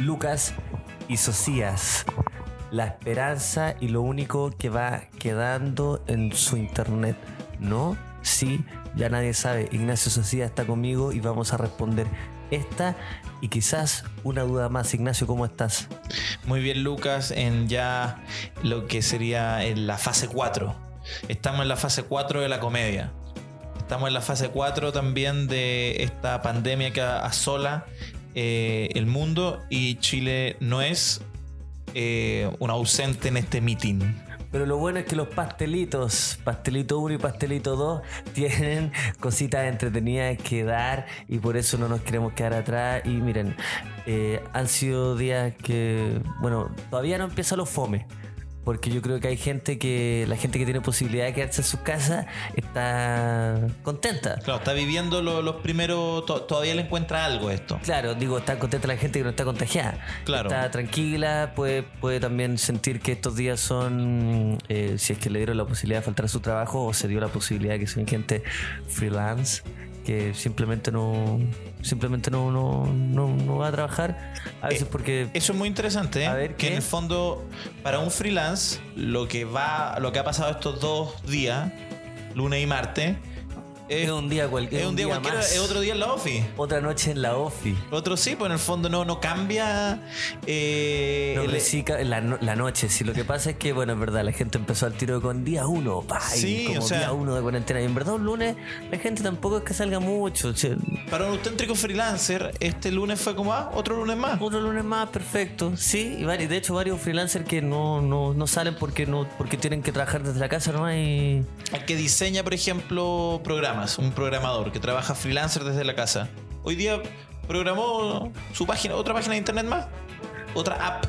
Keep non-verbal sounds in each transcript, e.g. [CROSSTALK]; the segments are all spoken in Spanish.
Lucas y Socias. La esperanza y lo único que va quedando en su internet. ¿No? Sí, ya nadie sabe. Ignacio Socias está conmigo y vamos a responder esta y quizás una duda más. Ignacio, ¿cómo estás? Muy bien, Lucas, en ya lo que sería en la fase 4. Estamos en la fase 4 de la comedia. Estamos en la fase 4 también de esta pandemia que asola eh, el mundo y Chile no es eh, un ausente en este meeting. Pero lo bueno es que los pastelitos, pastelito 1 y pastelito 2, [LAUGHS] tienen cositas entretenidas que dar y por eso no nos queremos quedar atrás. Y miren, eh, han sido días que, bueno, todavía no empieza los fome. Porque yo creo que hay gente que, la gente que tiene posibilidad de quedarse en su casa está contenta. Claro, está viviendo lo- los primeros, to- todavía le encuentra algo esto. Claro, digo, está contenta la gente que no está contagiada. Claro. Está tranquila, puede, puede también sentir que estos días son, eh, si es que le dieron la posibilidad de faltar a su trabajo o se dio la posibilidad de que son gente freelance que simplemente no simplemente no, no, no, no va a trabajar a veces Eh, porque Eso es muy interesante, ¿eh? A ver, que ¿qué? en el fondo, para un freelance, lo que va, lo que ha pasado estos dos días, lunes y martes, es, es un día cualquier es un día, cualquiera, más es otro día en la office. otra noche en la ofi Otro sí, pues en el fondo no, no cambia. eh, no el- la, no- la noche sí lo que pasa es que bueno es verdad la gente empezó al tiro con día uno pa, Sí, como o sea- día uno de cuarentena y en verdad un lunes la gente tampoco es que salga mucho che. para un auténtico freelancer, este lunes fue como, ah, otro lunes más. Otro lunes más, perfecto. Sí, y de hecho varios freelancers que no, no, no salen porque no porque tienen que trabajar desde la casa nomás y... El que diseña, por ejemplo, programas, un programador que trabaja freelancer desde la casa. Hoy día programó su página, otra página de internet más, otra app.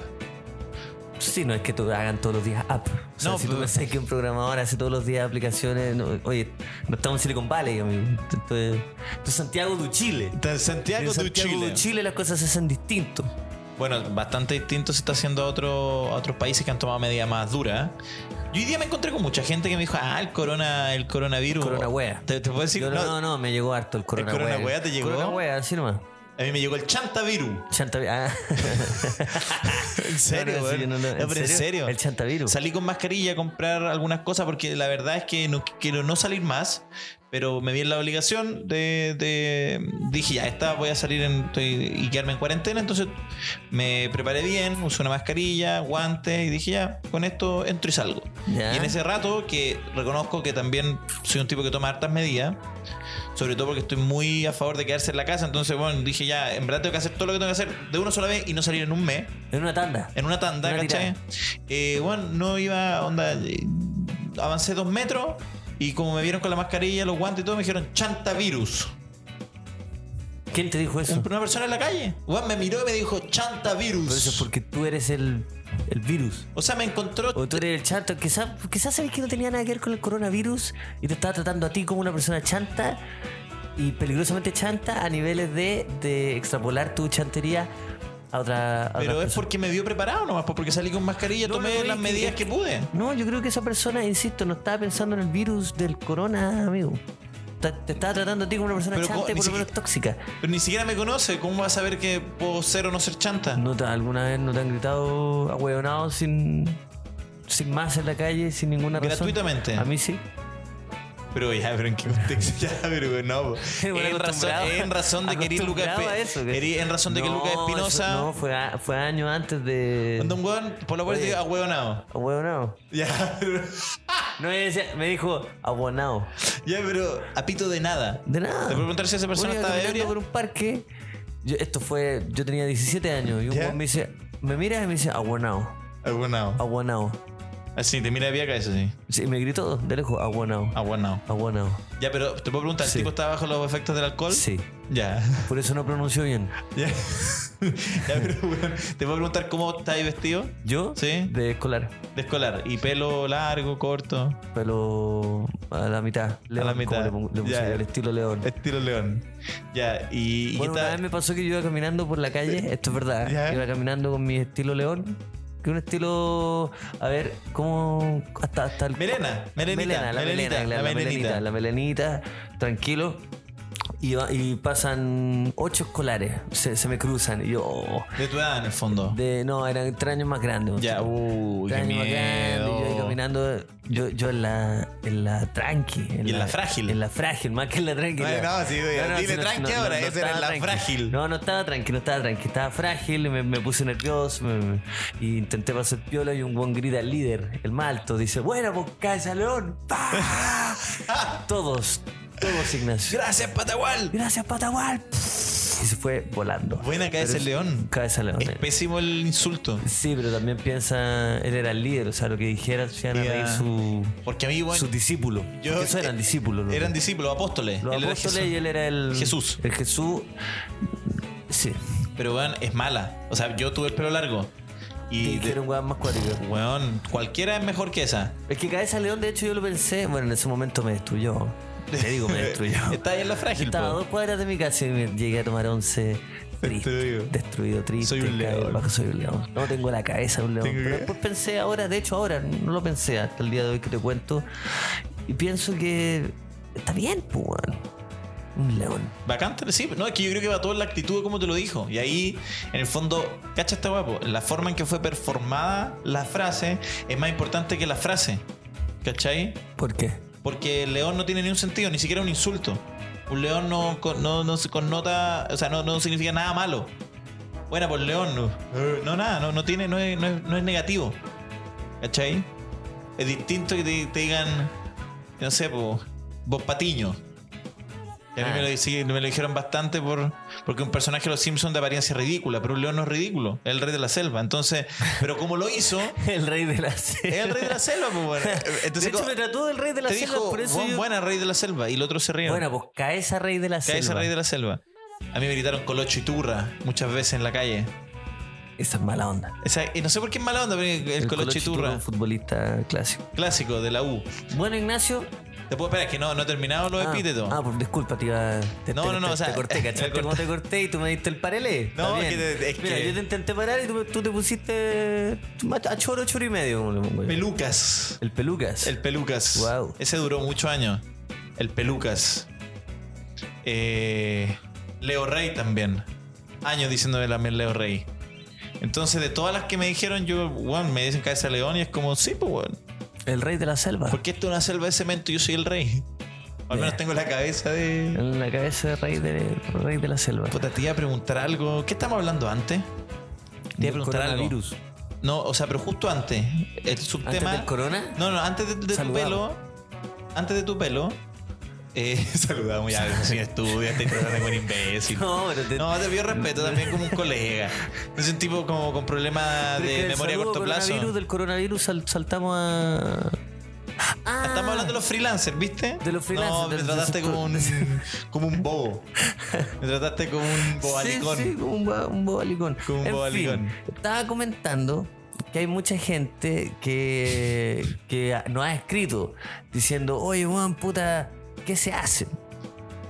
Sí, no es que tú hagan todos los días app. O sea, No, si tú pero- pensás que un programador hace todos los días aplicaciones... no- oye, no estamos en Silicon Valley, amigo. Esto es, esto es Santiago de Chile. En Santiago, de Chile. de Chile las cosas se hacen distinto. Bueno, bastante distinto se está haciendo a, otro- a otros países que han tomado medidas más duras. Yo hoy día me encontré con mucha gente que me dijo, ah, el corona, el coronavirus. Corona wea. ¿Te, te puedo decir? Yo, no, No, no, me llegó harto el corona, corona wea te llegó? Corona wea, así nomás. A mí me llegó el chantavirus. Chantavirus. Ah. [LAUGHS] ¿En serio, No, no, sí, no, no, No, pero en serio. El chantavirus. Salí con mascarilla a comprar algunas cosas porque la verdad es que no quiero no salir más, pero me vi en la obligación de, de- dije ya, esta voy a salir en- y quedarme en cuarentena, entonces me preparé bien, usé una mascarilla, guantes y dije ya, con esto entro y salgo. Y en ese rato que reconozco que también soy un tipo que toma hartas medidas, sobre todo porque estoy muy a favor de quedarse en la casa, entonces bueno, dije ya, en verdad tengo que hacer todo lo que tengo que hacer de una sola vez y no salir en un mes En una tanda. en una tanda, Una ¿cachai? Eh, bueno, no iba, onda, eh, avancé dos metros y como me vieron con la mascarilla, los guantes y todo, me dijeron chantavirus. ¿Quién te dijo eso? Un- Una persona en la calle, bueno, me miró y me dijo chantavirus. Pero eso es porque tú eres el, el virus. O sea, me encontró. O tú eres el chanta. Quizás quizás sabes que no tenía nada que ver con el coronavirus y te estaba tratando a ti como una persona chanta y peligrosamente chanta a niveles de, de extrapolar tu chantería a otra. a Pero otra es porque me vio preparado nomás, pues, porque salí con mascarilla, No, tomé no, las que- medidas que, pude. No, yo creo que esa persona, insisto, no estaba pensando en el virus del corona, amigo. Te, estaba tratando a ti como una persona Pero chanta y por lo menos tóxica. Pero ni siquiera me conoce, ¿cómo va a saber que puedo ser o no ser chanta? ¿No te- ¿Alguna vez no te han gritado ahueonado sin, sin más en la calle, sin ninguna razón? Gratuitamente. A mí sí. Pero ya, pero en qué contexto, [LAUGHS] ya, pero no. [LAUGHS] En, razón, en razón de que eres Lucas en razón de que Lucas Espinosa. No, fue, a- fue años antes de. Cuando un weón, por la puerta Oye. diga ahueonado. Ahueonado. Ya, pero, No, me, dijo ahueonado. ya, pero a pito de nada. De nada. Te preguntar si esa persona estaba ebria. por un parque. Yo- esto fue. Yo tenía 17 años y un weón me dice. Me mira y me dice ahueonado. Ahueonado. Ahueonado. Así, te mira de viaca eso sí. Sí, me gritó de lejos ahueonado. Ahueonado. Ahueonado. Ya, pero te puedo preguntar, ¿el Sí. tipo está bajo los efectos del alcohol? Sí. Ya. [LAUGHS] Por eso no pronuncio bien. Ya. Ya, pero, weón, ¿Te puedo preguntar cómo estáis vestido? Yo, Sí. de escolar, De escolar. ¿Y pelo largo, corto? pero a la mitad. León, la mitad. como le, pon- le puse Ya. el estilo león. Estilo león. Ya. ¿Y, y Bueno, una vez me pasó que yo iba caminando por la calle, esto es verdad, Ya. iba caminando con mi estilo león, que un estilo, a ver, ¿cómo? Hasta, hasta el... Melena, melenita, Melena, la melenita, melena, la, la melenita, melenita. la melenita, tranquilo. Y, va- y pasan ocho escolares, se, se me cruzan. Y yo, oh, De tu edad, en el fondo. de, no, eran tres años más grandes. Ya, uy, Tres qué años más grandes, yo ahí miedo. caminando, yo, yo en la, en la tranqui. Y en la frágil. En la frágil, más que en la tranqui. La- no, sí, dile tranqui ahora, esa era la tranqui. frágil. No, no estaba tranqui, no estaba tranqui, estaba frágil, me, me puse nervioso, me- me- y intenté pasar piola y un buen grita al líder, el malto, dice, buena, pues cabeza león. ¡Pah! [LAUGHS] todos, todos Ignacio. Gracias, Patagual. Gracias, Patagual. Y se fue volando. Buena cabeza es- león. Cabeza león. Es pésimo el insulto. Sí, pero también piensa, él era el líder, o sea, lo que dijera se iban a reír su, Porque a mí, bueno, sus discípulos. yo- Porque eso eran discípulos. los- eran discípulos, apóstoles. los Él era apóstoles y él era el Jesús. El Jesús. Sí. Pero, weón, es mala. O sea, yo tuve el pelo largo. Y de- dijeron weón más cuáticas. weón, cualquiera es mejor que esa. Es que Cabeza León, de hecho, yo lo pensé. Bueno, en ese momento me destruyó. Te digo, me destruyó. [LAUGHS] Está ahí en la frágil, Estaba a po. dos cuadras de mi casa y me llegué a tomar once. Triste, Destruido. destruido, triste. Soy un caer león. bajo, soy un león. No tengo la cabeza de un león. Tengo Pero que- después pensé ahora, de hecho ahora, no lo pensé hasta el día de hoy que te cuento. Y pienso que está bien, pues. Un león. Bacante, sí. No, es que yo creo que va todo en la actitud de cómo te lo dijo. Y ahí, en el fondo, cacha está guapo. La forma en que fue performada la frase es más importante que la frase. ¿Cachai? ¿Por qué? Porque el león no tiene ni un sentido, ni siquiera un insulto. Un león no, no, no se connota, o sea, no, no significa nada malo. Buena por león, no. Nada, no, no tiene, no es, no, es, no es negativo. ¿Cachai? Es distinto que te, te digan, no sé, po, vos patiño. Y a mí Ah. me lo, sí, me lo dijeron bastante por, porque un personaje de los Simpsons de apariencia ridícula, pero un león no es ridículo, es el rey de la selva. Entonces, pero como lo hizo, [LAUGHS] El rey de la selva. es el rey de la selva, pues bueno. Entonces, de hecho, co- me trató del rey de la te selva, dijo, por eso "Buen- yo... buena rey de la selva, y el otro se rieron. Bueno, pues cabeza rey de la Cae ese selva. rey de la selva. A mí me gritaron colocho y turra muchas veces en la calle. Esa es mala onda. Esa- y no sé por qué es mala onda, pero el, colocho y turra, un futbolista clásico. clásico de la U. Bueno, Ignacio. Te puedo esperar, es que no, no he terminado los ah, epítetos. Ah, pues disculpa, te iba. Te, No, te- no, no, te- o sea, te corté, [LAUGHS] ¿cachaste cómo te corté y tú me diste el parelé? No, es que- es Mira, yo te intenté parar y tú, tú te pusiste a choro, choro y medio. como le pongo yo. Pelucas. El pelucas. El Pelucas. Wow. Ese duró muchos años. El Pelucas. Eh, Leo Rey también. Años diciéndome también Leo Rey. Entonces, de todas las que me dijeron, yo, weón, me dicen cabeza león y es como, sí, pues, weón. El rey de la selva. Porque esto es una selva de cemento y yo soy el rey. O al menos Yeah. tengo la cabeza de. La cabeza del rey de, rey de la selva. Puta, te iba a preguntar algo. ¿Qué estamos hablando antes? Te iba a preguntar algo. No, o sea, pero justo antes. El ¿Antes subtema. del corona? No, no, antes de, de tu pelo. Antes de tu pelo. Eh, [LAUGHS] saludamos ya, sin estudio, este programa es un imbécil. No, pero te, No, te pido respeto también como un colega. Es un tipo como con problemas de memoria a corto plazo. coronavirus, del coronavirus sal- saltamos a. Ah, Estamos hablando de los freelancers, ¿viste? De los freelancers, No, me trataste como un, [LAUGHS] como un bobo. Me trataste como un [LAUGHS] bobalicón. Sí, sí, como un, bo- un bobalicón. Como un En bobalicón. fin, estaba comentando que hay mucha gente que, que nos ha escrito diciendo, oye, Juan, puta, ¿qué se hace?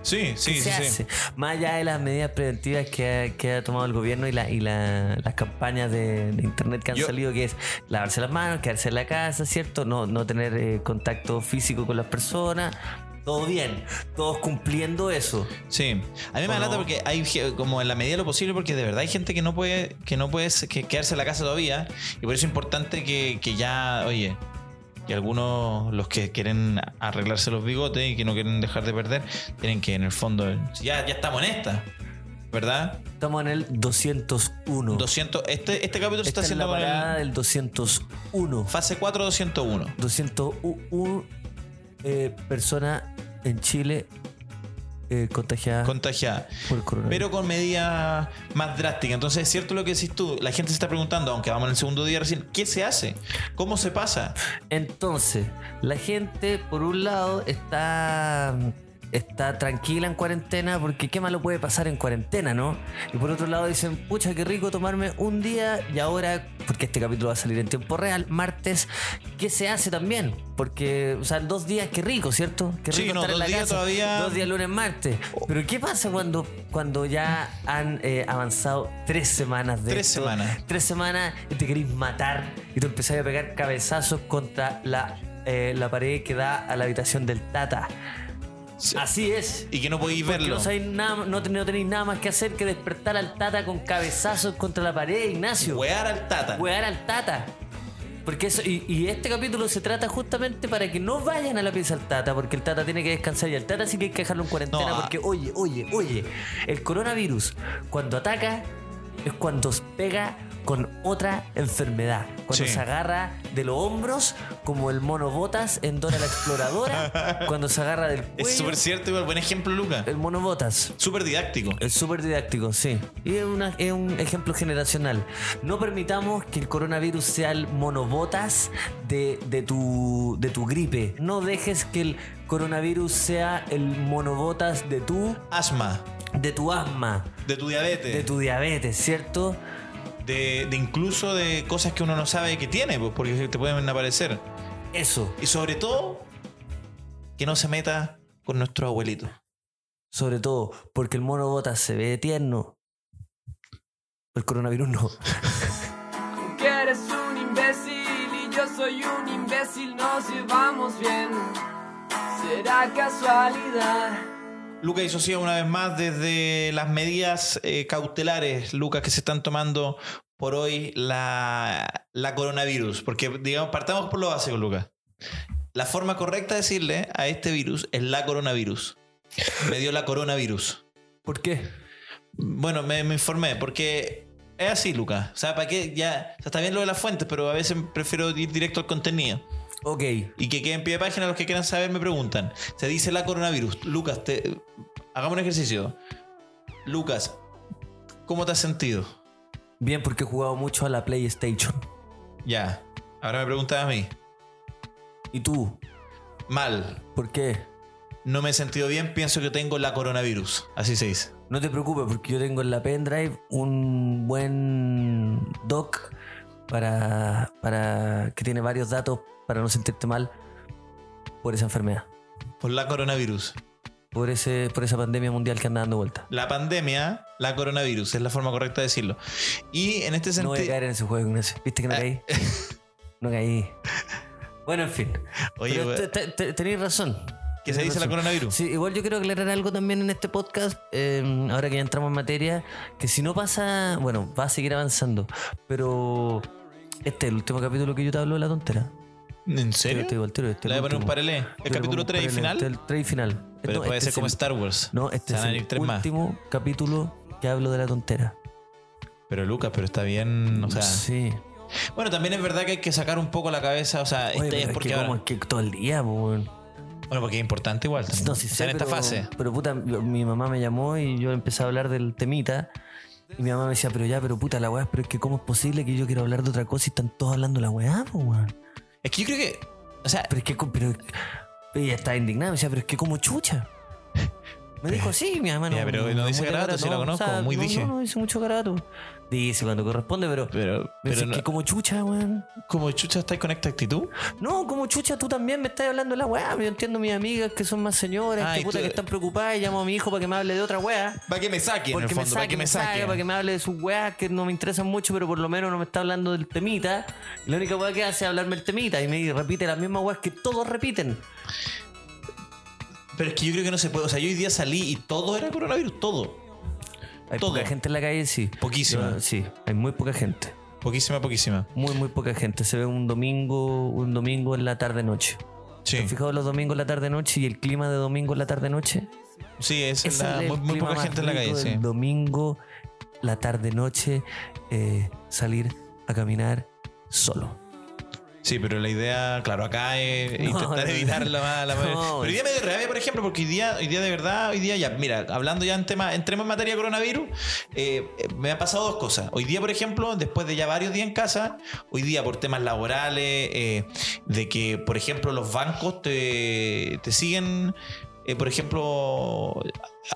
Sí, ¿Qué sí, sí, se sí. hace? Más allá de las medidas preventivas que ha, que ha tomado el gobierno y, la, y la- las campañas de, de internet que han Yo- salido, que es lavarse las manos, quedarse en la casa, ¿cierto? No, no tener eh, contacto físico con las personas. Todo bien, todos cumpliendo eso. Sí, a mí me ¿O da lata no? porque hay como en la medida de lo posible porque de verdad hay gente que no puede que no puede se- que quedarse en la casa todavía y por eso es importante que, que ya, oye, que algunos los que quieren arreglarse los bigotes y que no quieren dejar de perder tienen que en el fondo ya ya estamos en esta, ¿verdad? Estamos en el 201. 200 este este capítulo se está es haciendo la parada el del 201. fase 4 201. 201 eh, personas en Chile eh, contagiadas Contagiada. por el coronavirus. pero con medidas más drásticas. Entonces es cierto lo que decís tú. La gente se está preguntando, aunque vamos en el segundo día recién, ¿qué se hace? ¿Cómo se pasa? Entonces, la gente, por un lado, está está tranquila en cuarentena porque qué malo puede pasar en cuarentena, ¿no? Y por otro lado dicen, pucha, qué rico tomarme un día y ahora, porque este capítulo va a salir en tiempo real, martes, ¿qué se hace también? Porque, o sea, dos días, qué rico, ¿cierto? Qué Sí, rico no, estar en la días casa. todavía- Dos días lunes, martes. Pero ¿qué pasa cuando, cuando ya han eh, avanzado tres semanas de Tres esto? semanas. Tres semanas y te querís matar y te empezás a pegar cabezazos contra la, eh, la pared que da a la habitación del Tata. Así es. Y que no podéis Porque verlo. no, sabéis nada, no, ten- no tenéis nada más que hacer que despertar al Tata con cabezazos contra la pared, Ignacio. Wear al tata. Wear al Tata. Porque eso, y, y este capítulo se trata justamente para que no vayan a la pieza al Tata, porque el Tata tiene que descansar y al Tata sí que hay que dejarlo en cuarentena, No, porque oye, oye, oye, el coronavirus cuando ataca es cuando pega con otra enfermedad, cuando Sí. se agarra de los hombros como el mono botas en Dora la Exploradora, [LAUGHS] cuando se agarra del cuello, Es súper cierto, igual. Buen ejemplo, Luca. el mono botas. Súper didáctico. Es súper didáctico, sí. Y es, una- es un ejemplo generacional. No permitamos que el coronavirus sea el monobotas de, de, tu, de tu gripe. No dejes que el coronavirus sea el monobotas de tu, Asma. de tu asma, De tu diabetes. de tu diabetes, ¿cierto? De, de incluso de cosas que uno no sabe que tiene, pues, porque te pueden aparecer. Eso, Y sobre todo, que no se meta con nuestros abuelitos. sobre todo, porque el monobotas se ve tierno. El coronavirus no. [LAUGHS] Que eres un imbécil y yo soy un imbécil, nos llevamos bien. Será casualidad. Lucas y Socia, una vez más, desde las medidas eh, cautelares, Lucas, que se están tomando por hoy la, la coronavirus. Porque, digamos, partamos por lo básico, Lucas. La forma correcta de decirle a este virus es la coronavirus. Me dio la coronavirus. ¿Por qué? Bueno, me, me informé, porque es así, Lucas. O sea, ¿para qué? Ya, o sea, está bien lo de las fuentes, pero a veces prefiero ir directo al contenido. Ok. Y que quede en pie de página, los que quieran saber me preguntan. Se dice la coronavirus. Lucas, te, hagamos un ejercicio. Lucas, ¿cómo te has sentido? Bien, porque he jugado mucho a la PlayStation. Ya. Ahora me preguntas a mí. ¿Y tú? Mal. ¿Por qué? No me he sentido bien, pienso que tengo la coronavirus. Así se dice. No te preocupes porque yo tengo en la pendrive un buen doc para, para que tiene varios datos para no sentirte mal por esa enfermedad, Por la coronavirus. por ese por esa pandemia mundial que anda dando vuelta. La pandemia, la coronavirus, es la forma correcta de decirlo. Y en este No voy a sentido. caer en ese juego, Ignacio. ¿Viste que no caí? No caí. Bueno, en fin. Oye, tenéis razón. ¿Qué se dice la coronavirus? Sí, igual yo quiero aclarar algo también en este podcast, eh, ahora que ya entramos en materia, que si no pasa, bueno, va a seguir avanzando, pero este es el último capítulo que yo te hablo de la tontera. ¿En serio? Este es voy a poner un paralé. ¿El capítulo pongo un 3 y final? es El 3 y final. Pero No, puede este ser es como el- Star Wars. No, este es el más. último capítulo que hablo de la tontera. Pero Lucas, pero está bien. O sea, sí. bueno, también es verdad que hay que sacar un poco la cabeza. O sea, Oye, este es es porque que, ahora- como es que todo el día, weón. Bueno, porque es importante igual. también. No, sí O sé, en esta pero- fase. Pero puta, mi mamá me llamó y yo empecé a hablar del temita. Y mi mamá me decía, pero ya, pero puta la weá, pero es que cómo es posible que yo quiero hablar de otra cosa y están todos hablando la weá, weón. Es que yo creo que. O sea, Pero es que, pero ella estaba indignada, me decía, pero es que como chucha. Me dijo así, mi mamá no. Ya, pero no dice garabato, si la conozco, muy no, dije. No, no dice mucho garato. Dice cuando corresponde, pero. pero, pero no- que como chucha, weón. como chucha estáis con esta actitud. No, como chucha, tú también me estás hablando de la weá. Yo entiendo a mis amigas que son más señoras, Ay, que puta tú- que están preocupadas y llamo a mi hijo para que me hable de otra weá. Para que me saquen, en el Porque me fondo, para saque, que me saque, saquen. para que me hable de sus weas que no me interesan mucho, pero por lo menos no me está hablando del temita. La única wea que hace es hablarme el temita y me repite las mismas weas que todos repiten. Pero es que yo creo que no se puede. O sea, yo hoy día salí y todo era coronavirus, todo. Hay Todo. poca gente en la calle, sí. Poquísima. Yo- sí, hay muy poca gente. Poquísima, poquísima. Muy, muy poca gente. Se ve un domingo, un domingo en la tarde-noche. Sí, ¿Te has fijado los domingos en la tarde-noche y el clima de domingo en la tarde-noche? sí, es la- es el muy, poca gente en la calle, sí. Domingo, la tarde-noche, eh, salir a caminar solo. Sí, pero la idea, claro, acá es [LAUGHS] No, intentar no, evitar la [LAUGHS] mala. no. pero hoy día me dio rabia, por ejemplo, porque hoy día, hoy día de verdad, hoy día ya, mira, hablando ya en tema, entremos en materia de coronavirus, eh, me han pasado dos cosas. Hoy día, por ejemplo, después de ya varios días en casa, hoy día por temas laborales, eh, de que, por ejemplo, los bancos te, te siguen eh, por ejemplo,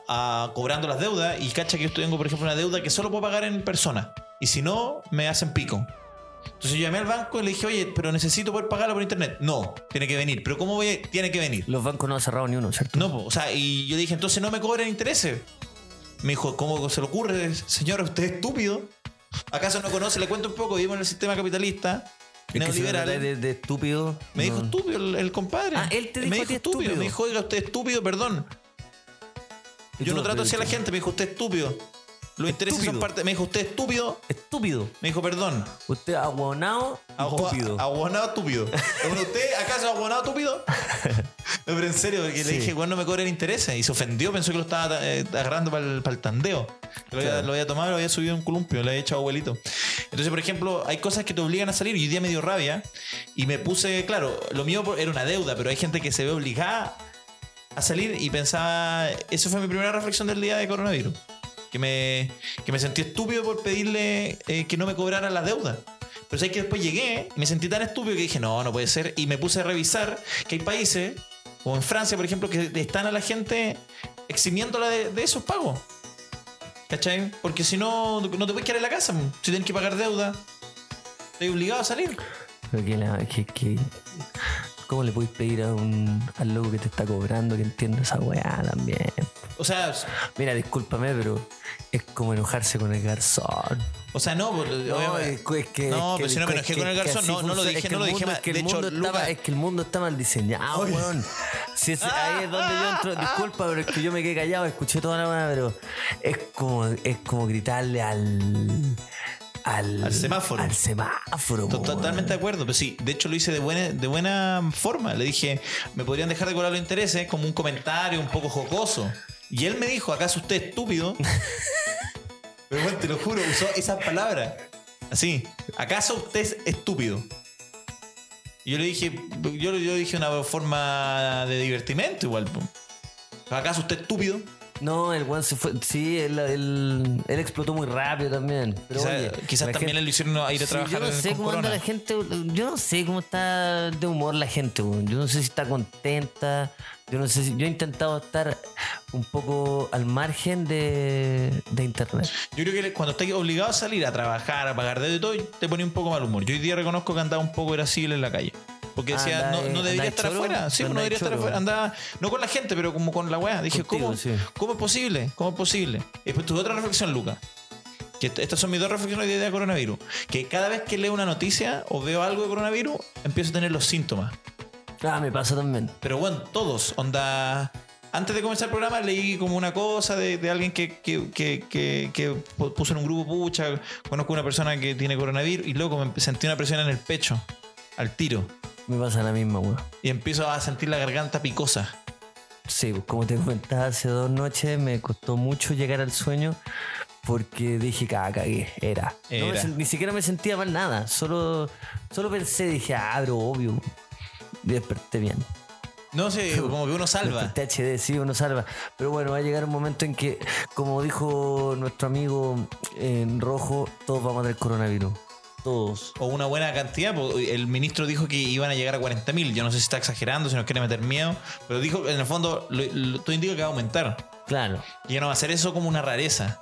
a- a- cobrando las deudas y cacha que yo tengo, por ejemplo, una deuda que solo puedo pagar en persona. Y si no, me hacen pico. Entonces yo llamé al banco y le dije, oye, pero necesito poder pagarlo por internet. No, tiene que venir. ¿Pero cómo voy? a- Tiene que venir. Los bancos no han cerrado ni uno, ¿cierto? No, o sea, y yo dije, entonces no me cobren intereses. Me dijo, ¿cómo se le ocurre, señor? ¿Usted es estúpido? ¿Acaso no conoce? Le cuento un poco, vivimos en el sistema capitalista, Es neoliberal. de, de estúpido. Me dijo estúpido el, el compadre. Ah, él te dijo Me dijo estúpido. estúpido. Me dijo, oiga, usted es estúpido, perdón. ¿Y Yo no trato así a la gente. Me dijo, usted es estúpido. Los intereses son parte. Me dijo, usted es estúpido. Estúpido. Me dijo, perdón. Usted aguonado estúpido. Aguanado estúpido. ¿Usted acaso aguanado estúpido? [LAUGHS] No, pero en serio, porque Sí. le dije, bueno, no me cobren intereses. Y se ofendió, pensó que lo estaba eh, agarrando para el, tandeo. Lo, había, lo había tomado lo había subido en un columpio, le había echado abuelito. Entonces, por ejemplo, hay cosas que te obligan a salir. Y hoy día me dio rabia. Y me puse, claro, lo mío era una deuda, pero hay gente que se ve obligada a salir y pensaba. Esa fue mi primera reflexión del día de coronavirus. Que me, que me sentí estúpido por pedirle eh, que no me cobraran la deuda. Pero sé que después llegué y me sentí tan estúpido que dije, no, no puede ser. Y me puse a revisar que hay países, como en Francia, por ejemplo, que están a la gente eximiéndola de, de esos pagos. ¿Cachai? Porque si no, no te puedes quedar en la casa. Si tienes que pagar deuda, estás obligado a salir. Que la- ¿Cómo le podéis pedir a un, al loco que te está cobrando que entienda esa weá también? O sea, Mira, discúlpame, pero es como enojarse con el garzón. o sea, no, pues, No, obviamente- es, es que. No, es que pero si no me enojé con el garzón, así no, no lo funciona. dije, no lo el dije mundo- mal. es que el De hecho, mundo está Lucas- mal- es que el mundo está mal diseñado, weón. Si es- ahí es donde yo entro. [LAUGHS] Disculpa, pero es que yo me quedé callado, escuché toda la weá, pero es como, es como gritarle al. Al, Al semáforo. Al semáforo. To- po, Totalmente de weón. acuerdo, pero sí, de hecho lo hice de buena, de buena forma. Le dije, me podrían dejar de cobrar los intereses como un comentario un poco jocoso. Y él me dijo, ¿acaso usted es estúpido? [LAUGHS] pero bueno, te lo juro, usó esas palabras. Así, ¿acaso usted es estúpido? Y yo le dije, yo, yo dije una forma de divertimento igual. ¿Acaso usted es estúpido? No, el weón se fue. Sí, él, él, él explotó muy rápido también. Pero Quizá- oye, quizás la también gente- le hicieron ir a Sí, trabajar yo no en- sé con cómo anda corona. la gente. Yo no sé cómo está de humor la gente. weón. Yo no sé si está contenta. Yo no sé si. Yo he intentado estar un poco al margen de, de internet. Yo creo que cuando estás obligado a salir a trabajar, a pagar deuda y todo, te pone un poco mal humor. Yo hoy día reconozco que andaba un poco irascible en la calle. Porque decía, no, eh, no debería estar choro, afuera. Sí, no debería estar afuera. Andaba, no con la gente, pero como con la weá. Dije, Contigo, ¿cómo, sí. ¿cómo es posible? ¿Cómo es posible? Y después tuve otra reflexión, Luca. Que est- estas son mis dos reflexiones de, de coronavirus. Que cada vez que leo una noticia o veo algo de coronavirus, empiezo a tener los síntomas. Ah, me pasa también. Pero bueno, todos, onda. Antes de comenzar el programa leí como una cosa de, de alguien que, que, que, que- que pu- puso en un grupo pucha, conozco una persona que tiene coronavirus y luego me sentí una presión en el pecho, al tiro, Me pasa la misma, weón. y empiezo a sentir la garganta picosa. Sí, pues, como te comentaba hace dos noches, me costó mucho llegar al sueño porque dije, caga, cagué, era. No me ni siquiera me sentía mal nada, solo, solo pensé, dije, ah, pero obvio. Y desperté bien. No sé, [LAUGHS] como que uno salva. Desperté HD, sí, uno salva. Pero bueno, va a llegar un momento en que, como dijo nuestro amigo en rojo, todos vamos a tener coronavirus. Todos. O una buena cantidad, porque el ministro dijo que iban a llegar a 40.000. Yo no sé si está exagerando, si nos quiere meter miedo, pero dijo que en el fondo lo, lo- todo indica que va a aumentar. Claro, Y ya no va a ser eso como una rareza,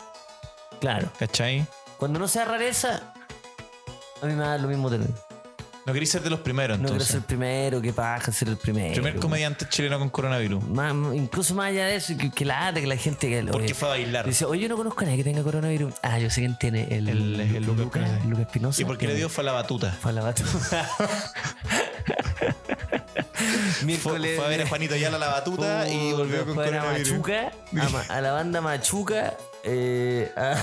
claro. ¿cachai? Cuando no sea rareza, a mí me da lo mismo tener. No queréis ser de los primeros, No quiero entonces. ser el primero, que paja ser el primero. Primer comediante chileno con coronavirus. Más- incluso más allá de eso, que, que la que la gente que Porque oye, fue a bailar. dice, oye, yo no conozco a nadie que tenga coronavirus. Ah, yo sé quién tiene el, El- el Lucas Espinosa. Lucas Espinosa. Y porque le dio fue a la batuta. Fue a la batuta. [LAUGHS] Fue, Miércoles. fue a ver a Juanito Ayala a la batuta y volvió con fue a coronavirus. Machuca, a, Ma- a la banda Machuca. Eh, a-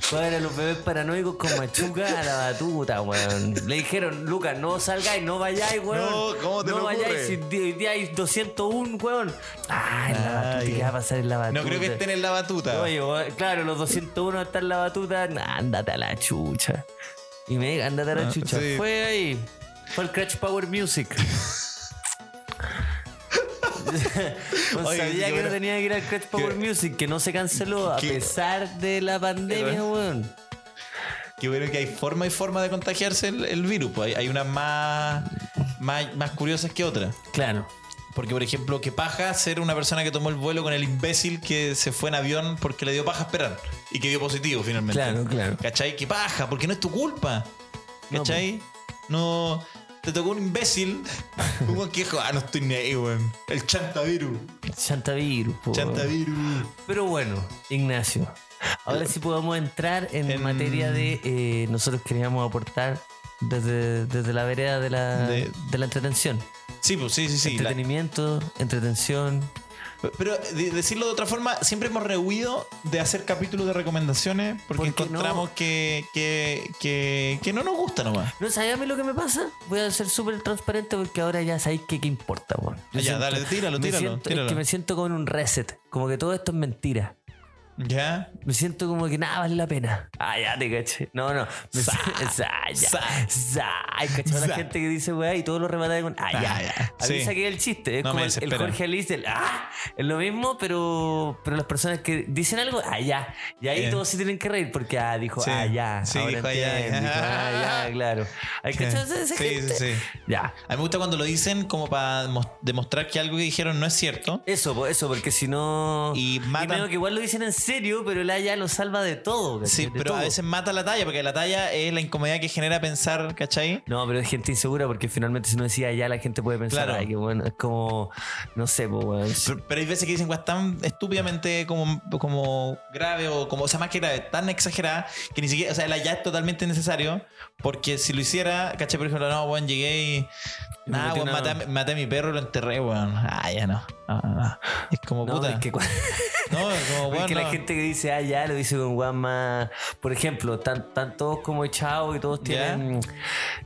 fue a ver a los bebés paranoicos con Machuca a la batuta, weón. Le dijeron, Lucas, no salgáis, no vayáis, weón. No, ¿cómo te no le vayáis, ocurre? si hoy día hay 201, weón. Ah, en la batuta. ¿qué va a pasar en la batuta? No creo que estén en la batuta. Oye, weón, claro, los 201 están en la batuta. Ándate a la chucha. Y me diga, ándate a la Ah, chucha. sí. Fue ahí. Fue el Crash Power Music. [LAUGHS] [LAUGHS] Pues Oye, sabía qué que no tenía que ir al Crash Power Qué- Music, que no se canceló a qué- pesar de la pandemia, weón. Que bueno que hay forma y forma de contagiarse el, el virus. Pues hay, hay unas más, más, más curiosas que otras. Claro. Porque, por ejemplo, que paja ser una persona que tomó el vuelo con el imbécil que se fue en avión porque le dio paja esperar y que dio positivo finalmente. Claro, claro. ¿Cachai? Que paja, porque no es tu culpa. No, ¿Cachai? No. Te tocó un imbécil. [LAUGHS] Un weón que dijo, ah, no estoy ni ahí, weón. El chantavirus. Chantavirus. po. Chantavirus. Pero bueno, Ignacio. Ahora sí podemos entrar en, En- materia de. eh, nosotros queríamos aportar desde, desde la vereda de la, De- de la entretención. Sí, pues sí, sí, sí. La- Entretenimiento, entretención. Pero de- decirlo de otra forma, siempre hemos rehuido de hacer capítulos de recomendaciones porque Porque no. encontramos que, que, que, que no nos gusta nomás. ¿No sabes a mí lo que me pasa? Voy a ser súper transparente porque ahora ya sabéis que qué importa, weón. Ah, Ya, dale, tíralo, tíralo, siento- tíralo. Es que me siento como en un reset. Como que todo esto es mentira. ¿Ya? Me siento como que nada vale la pena. Ah, ya te caché. No, no. Me Sa- [LAUGHS] sa- ya. sa- Sa- Ay, ¿cachai? La gente que dice, weá, y todo lo remata con. Ah, ya. Ah, ya. A mí Sí. saqué el chiste. Es No como el, el. Jorge Alice del. Ah, es lo mismo, pero, pero las personas que dicen algo, ah, ya. Y ahí Eh. todos se tienen que reír porque, ah, dijo, Sí. ah, ya. Sí, ahora dijo, ah, ya. Dijo, ah, ya, claro. ¿Hay esa Sí, gente? sí, sí. Ya. A mí me gusta cuando lo dicen como para mos- demostrar que algo que dijeron no es cierto. Eso, eso, porque si no. Y matan- medio que igual lo dicen en serio, pero la ya lo salva de todo. ¿cachai? Sí, De pero a veces mata la talla, porque la talla es la incomodidad que genera pensar, ¿cachai? No, pero es gente insegura porque finalmente si no decía ya la gente puede pensar, Claro. ay, que bueno, es como, no sé, pues, weón. Pero, pero hay veces que dicen cosas tan estúpidamente como, como grave o como, o sea, más que grave, tan exagerada que ni siquiera, o sea, la ya es totalmente necesario. Porque si lo hiciera, ¿cachai? Por ejemplo, no, weón, llegué y. Metí weón, una- maté, a- maté a mi perro y lo enterré, weón. Ah, ya no. No, no, no. Es como No, puta. es que, [LAUGHS] No, es como, [LAUGHS] es weón. que la gente que dice, ah, ya, lo dice con weón más. Por ejemplo, están, están todos como echados y todos tienen.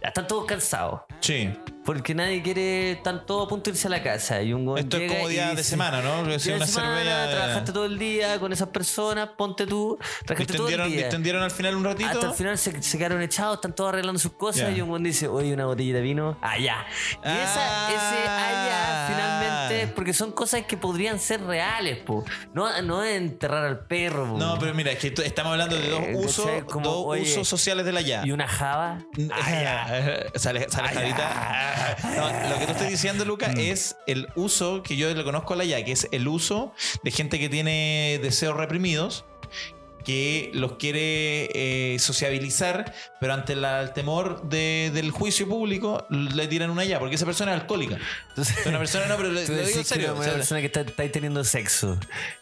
Ya están todos cansados. Sí. Porque nadie quiere, están todos a punto de irse a la casa. Y un Esto es como y día de semana, ¿no? Día de una semana, cerveza. trabajaste todo el día con esas personas, ponte tú, trabajaste todo el día. distendieron al final un ratito. Hasta el final se, se quedaron echados, están todos arreglando sus cosas y un buen dice, oye, una botella de vino, allá. Y esa, ese allá, Ah. Porque son cosas que podrían ser reales, po. No, no es enterrar al perro, po. No, pero mira, es que estamos hablando de dos Eh, usos, dos oye, usos sociales de la ya. Y una java. Ah, ya. [LAUGHS] Sale. No, lo que tú estás diciendo, Luca, Mm. es el uso que yo le conozco a la ya, que es el uso de gente que tiene deseos reprimidos que los quiere eh, sociabilizar, pero ante la- el temor de- del juicio público le tiran una ya, porque esa persona es alcohólica. Entonces, una persona, no, pero le, [LAUGHS] tú lo digo en decís que serio. una o sea, persona que está, está ahí teniendo sexo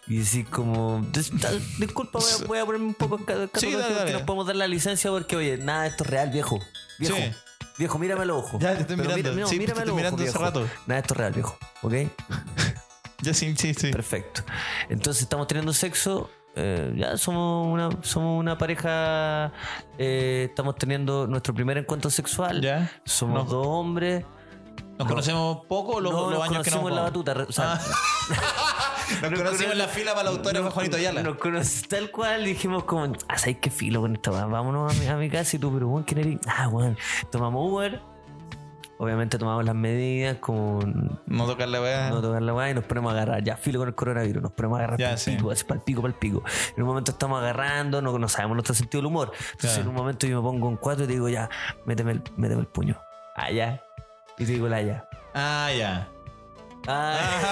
y decís como "Dis- ta- disculpa voy a, voy a ponerme un poco Sí, dale, que dale. nos podemos dar la licencia porque oye nada esto es real viejo viejo Sí. viejo mírame al ojo Ya, te estoy Pero mirando. mira- no, Sí, te mírame estoy al ojo, mirando hace rato. nada esto es real viejo ¿ok? [LAUGHS] ya sí, sí, sí. Perfecto. Entonces estamos teniendo sexo. Eh, ya somos una, somos una pareja. eh, estamos teniendo nuestro primer encuentro sexual. Ya. Somos No. dos hombres. ¿Nos conocemos poco o los, no, los años que nos conocimos en la batuta. o sea, [LAUGHS] Nos conocimos en la fila para la autógrafa Juanito Ayala. Nos conocimos [LAUGHS] tal cual. Dijimos como, ah, ¿sabes qué filo con esta? Vámonos a mi, a mi casa y tú, pero, weón, ¿quién eres? Ah, weón. Tomamos Uber. Obviamente tomamos las medidas con No tocar la weá. no tocar la weá y nos ponemos a agarrar. Ya, filo con el coronavirus, nos ponemos a agarrar Ya, para sí. el pico, así para el pico, para el pico. En un momento estamos agarrando, no, no sabemos nuestro sentido del humor. Entonces Claro. en un momento yo me pongo en cuatro y te digo, ya, méteme el, méteme el puño. Allá. Y te digo la ya. Ah, ya. Ah,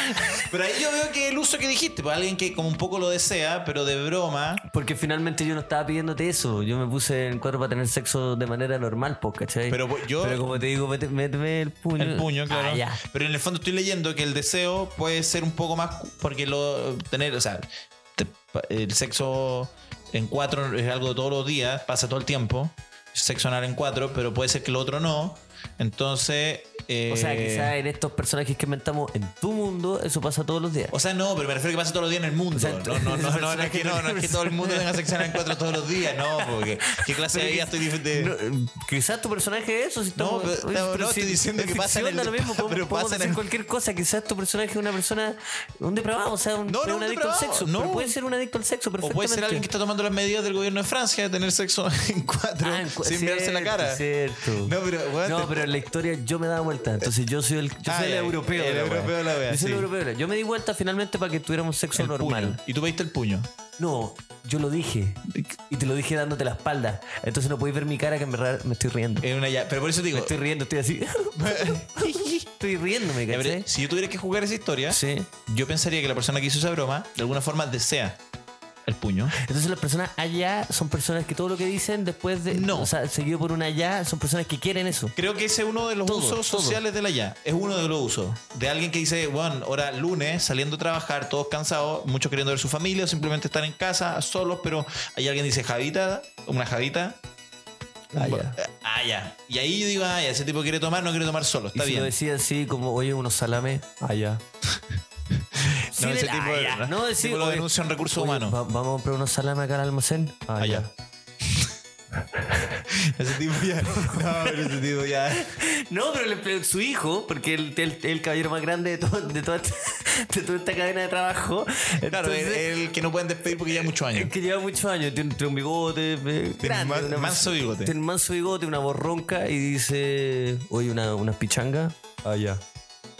[LAUGHS] Pero ahí yo veo que el uso que dijiste, para alguien que como un poco lo desea, pero de broma. porque finalmente yo no estaba pidiéndote eso. Yo me puse en cuatro para tener sexo de manera normal, pues, ¿cachai? Pero yo. Pero como te digo, mete- méteme el puño. el puño, claro. Ah, ya. Pero en el fondo estoy leyendo que el deseo puede ser un poco más. Porque lo. Tener, o sea, te- el sexo en cuatro es algo de todos los días, pasa todo el tiempo. Sexo anal en cuatro, pero puede ser que lo otro no. Entonces. eh, O sea, quizás en estos personajes que inventamos en tu mundo, eso pasa todos los días. O sea, no, pero me refiero a que pasa todos los días en el mundo. O sea, no, no, no, no, no es que, no, no es que todo el mundo tenga sexo en cuatro todos los días, no, porque qué clase de vida estoy diciendo. No, eh, quizás tu personaje es eso. Si No, estamos- pero- oye, no, pero no, si estoy diciendo que pasa en el- da lo mismo, [LAUGHS] podemos, pero pasa en el- cualquier cosa. Quizás tu personaje es una persona, un depravado, o sea, un, No, no, un adicto al sexo. no. Pero puede ser un adicto al sexo, O perfectamente. puede ser alguien que está tomando las medidas del gobierno de Francia de tener sexo [LAUGHS] en cuatro Ah, en cu- sin mirarse la cierto, cara. Cierto. No, pero, No, te- pero en la historia yo me daba vuelta. Entonces yo soy el, yo Ah, soy el ya, europeo. el de la wea. europeo de la wea, Yo soy el sí. europeo. de la- Yo me di vuelta finalmente para que tuviéramos sexo el normal. puño. Y tú pediste el puño. No, yo lo dije. Y te lo dije dándote la espalda. Entonces no podéis ver mi cara que en verdad me estoy riendo. En una ya. Pero por eso te digo. estoy riendo, estoy así. [LAUGHS] estoy riéndome, Ya, pero ¿cachai? Si yo tuviera que jugar esa historia, Sí. yo pensaría que la persona que hizo esa broma de alguna forma desea el puño. Entonces las personas allá son personas que todo lo que dicen después de... No. O sea, seguido por una allá, son personas que quieren eso. Creo que ese es uno de los Todo, usos todo. sociales de la ya. Es uno de los usos. De alguien que dice, bueno, ahora lunes, saliendo a trabajar, todos cansados, muchos queriendo ver su familia, o simplemente estar en casa, solos, pero hay alguien que dice Javita, una Javita. Ah, ya. Ah, ya. Y ahí yo digo, ah, ya, ese tipo quiere tomar, no quiere tomar solo. Y Está si bien. lo decía así como, oye, unos salame, [LAUGHS] [LAUGHS] No, ese tipo, ah, ya. no, tipo lo oye, denuncia en recursos oye, humanos. va- vamos a comprar unos salame acá al almacén. Ah, Allá. ya. [LAUGHS] Ese tipo ya. No, pero ese tipo ya. [LAUGHS] No, pero le- su hijo, porque él el, el caballero más grande de, todo- de, toda esta, de toda esta cadena de trabajo. Claro, entonces, el, el que no pueden despedir porque ya muchos años. que lleva muchos años, tiene, tiene un bigote eh, grande. man- una- manso bigote. Tiene un manso bigote, una borronca y dice, oye, una, una pichanga. Allá.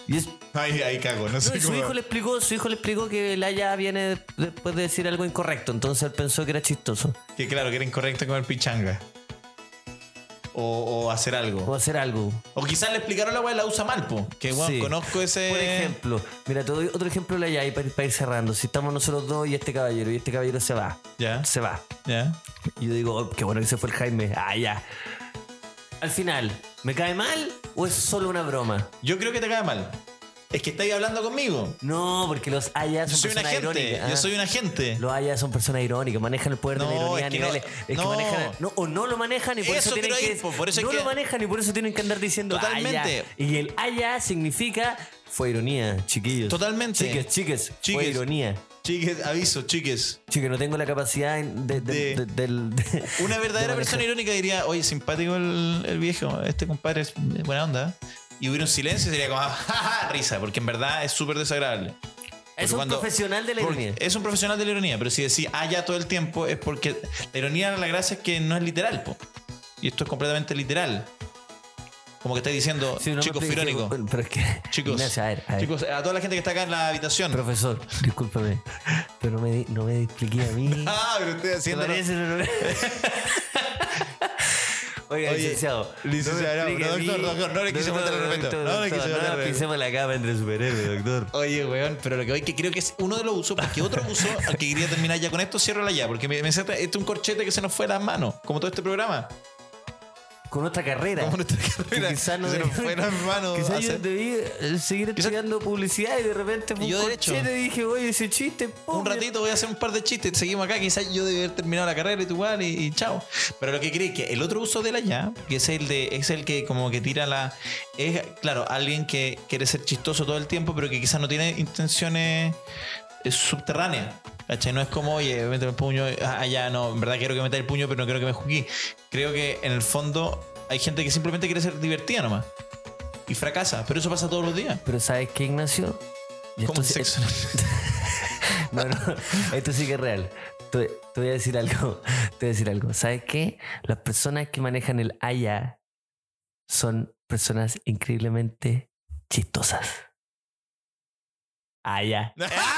Y es, Ahí, ahí cago, no sé no, y su cómo. hijo le explicó, su hijo le explicó que el allá viene después de decir algo incorrecto, entonces él pensó que era chistoso. Que claro, que era incorrecto comer pichanga. O, o hacer O algo. hacer algo. O quizás le explicaron la weá la usa mal, po. Que bueno, Sí. conozco ese. Por ejemplo, mira, te doy otro ejemplo de la y para, para ir cerrando. Si estamos nosotros dos y este caballero, y este caballero se va, Ya. se va. Ya. Y yo digo, oh, qué bueno que se fue el Jaime. Ah, ya. Al final, ¿me cae mal o es solo una broma? Yo creo que te cae mal. Es que estáis hablando conmigo. No, porque los Aya Yo son soy un personas agente. irónicas. Yo ah. soy un agente. Los Aya son personas irónicas, manejan el poder de la No, ironía es a que no- niveles. es no. que manejan. No, o no lo manejan y por eso, Eso tienen quiero que. ir, po, por eso no que- lo manejan y por eso tienen que andar diciendo. Totalmente. "Aya". Y el Aya significa. Fue ironía, chiquillos. Totalmente. Chiques, chiques. Fue Chiques. ironía. Chiques, aviso, chiques. Chique, no tengo la capacidad de. de- De- de- del- de- [LAUGHS] Una de verdadera persona irónica diría, oye, simpático el, el viejo, este compadre es buena onda. Y hubiera un silencio y sería como, [LAUGHS] jaja, risa, porque en verdad es súper desagradable. Es Porque un cuando- profesional de la ironía. Es un profesional de la ironía, pero si decís ah ya todo el tiempo es porque la ironía, la gracia es que no es literal, po. Y esto es completamente literal. Como que está diciendo, Sí, no chicos, irónico. Pero es que. Chicos, Ignacio, a ver, a ver. chicos, a toda la gente que está acá en la habitación. Profesor, discúlpame. Pero no me, no me expliqué a mí. [LAUGHS] Ah, pero estoy ¿Te haciendo. No, no. [LAUGHS] Oiga, Oye, licenciado. licenciado, no, no, doctor, doctor, no le quise faltar el respeto, no le quise faltar el No respeto. pisemos la cama entre superhéroes, doctor. Oye, weón, pero lo que voy que creo que es uno de los usos, porque otro uso al que quería terminar ya con esto, cierro la ya, porque me, me este es un corchete que se nos fue de las manos, como todo este programa. Con nuestra carrera. Como nuestra carrera. quizás no se nos debe- fue de las manos. [LAUGHS] Quizás yo hacer debí eh, seguir estudiando publicidad y de repente fue yo un derecho. y dije, oye, ese chiste. pum, un ratito voy a hacer un par de chistes, seguimos acá, quizás yo debí haber terminado la carrera y tú igual y, y chao. Pero lo que creí que el otro uso de la ya, que es el de es el que como que tira la es claro, alguien que quiere ser chistoso todo el tiempo, pero que quizás no tiene intenciones eh, subterráneas. ¿Cachai? No es como, oye, méteme el puño, ah, ya no, en verdad quiero que meta el puño, pero no quiero que me jugué. Creo que en el fondo hay gente que simplemente quiere ser divertida nomás. Y fracasa, pero eso pasa todos los días. Pero ¿sabes qué, Ignacio? Como el esto sí- sexo. [LAUGHS] No, no, esto sí que es real. Te, te voy a decir algo. [LAUGHS] Te voy a decir algo. ¿Sabes qué? Las personas que manejan el Aya son personas increíblemente chistosas. Aya. [LAUGHS]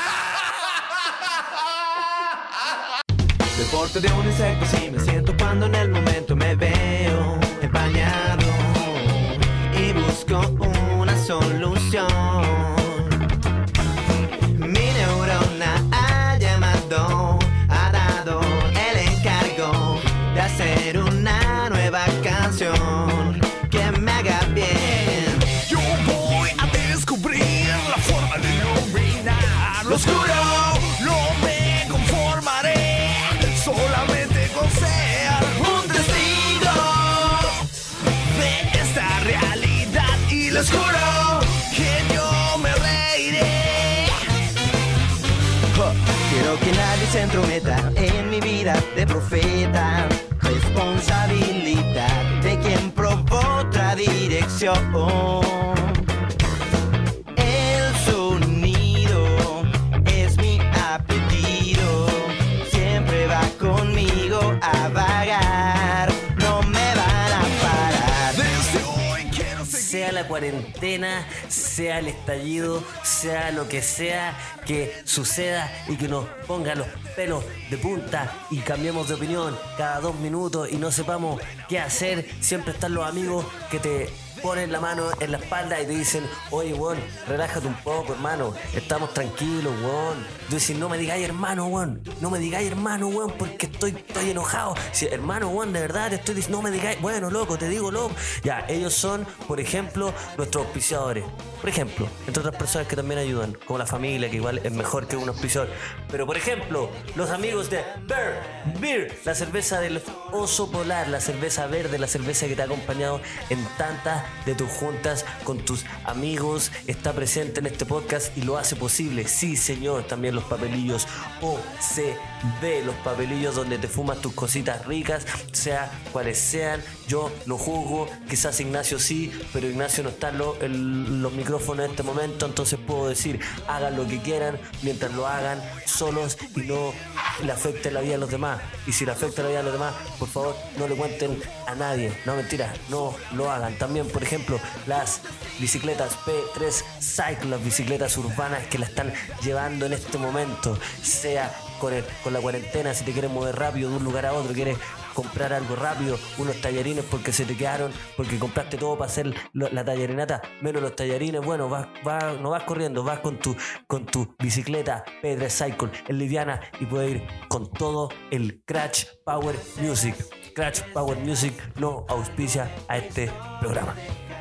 Deporte de un insecto, si me siento cuando en el momento me veo empañado y busco una solución. De profeta. Responsabilidad de quien probó otra dirección. El sonido es mi apellido. Siempre va conmigo a vagar. No me van a parar. Desde hoy quiero seguir. sea la cuarentena, sea el estallido, sea lo que sea que suceda y que nos ponga los pelos de punta y cambiemos de opinión cada dos minutos y no sepamos qué hacer, siempre están los amigos que te ponen la mano en la espalda y te dicen, oye, weón, relájate un poco, hermano, estamos tranquilos, weón. Tú dices, no me digáis hermano, weón, no me digáis hermano, weón, porque estoy, estoy enojado. Hermano, weón, de verdad te estoy diciendo, no me digáis, bueno, loco, te digo, loco. Ya, ellos son, por ejemplo, nuestros auspiciadores. Por ejemplo, entre otras personas que también ayudan, como la familia, que igual es mejor que un auspiciador. Pero, por ejemplo, los amigos de Bear Beer, la cerveza del oso polar, la cerveza verde, la cerveza que te ha acompañado en tantas de tus juntas con tus amigos, está presente en este podcast y lo hace posible. Sí, señor, también los papelillos OCB, los papelillos donde te fumas tus cositas ricas, sea cuales sean. Yo lo juzgo, quizás Ignacio sí, pero Ignacio no está en los micrófonos en este momento, entonces puedo decir, hagan lo que quieran mientras lo hagan solos y no le afecte la vida a los demás. Y si le afecta la vida a los demás, por favor, no le cuenten a nadie. No, mentira, no lo hagan. También, por ejemplo, las bicicletas P3 Cycle, las bicicletas urbanas que la están llevando en este momento, sea con, el- con la cuarentena, si te quieres mover rápido de un lugar a otro, quieres comprar algo rápido, unos tallarines porque se te quedaron, porque compraste todo para hacer lo- la tallarinata, menos los tallarines, bueno, vas, vas- no vas corriendo, vas con tu, con tu bicicleta P3 Cycle, es liviana y puedes ir con todo el Crash Power Music. Crash Power Music no auspicia a este programa.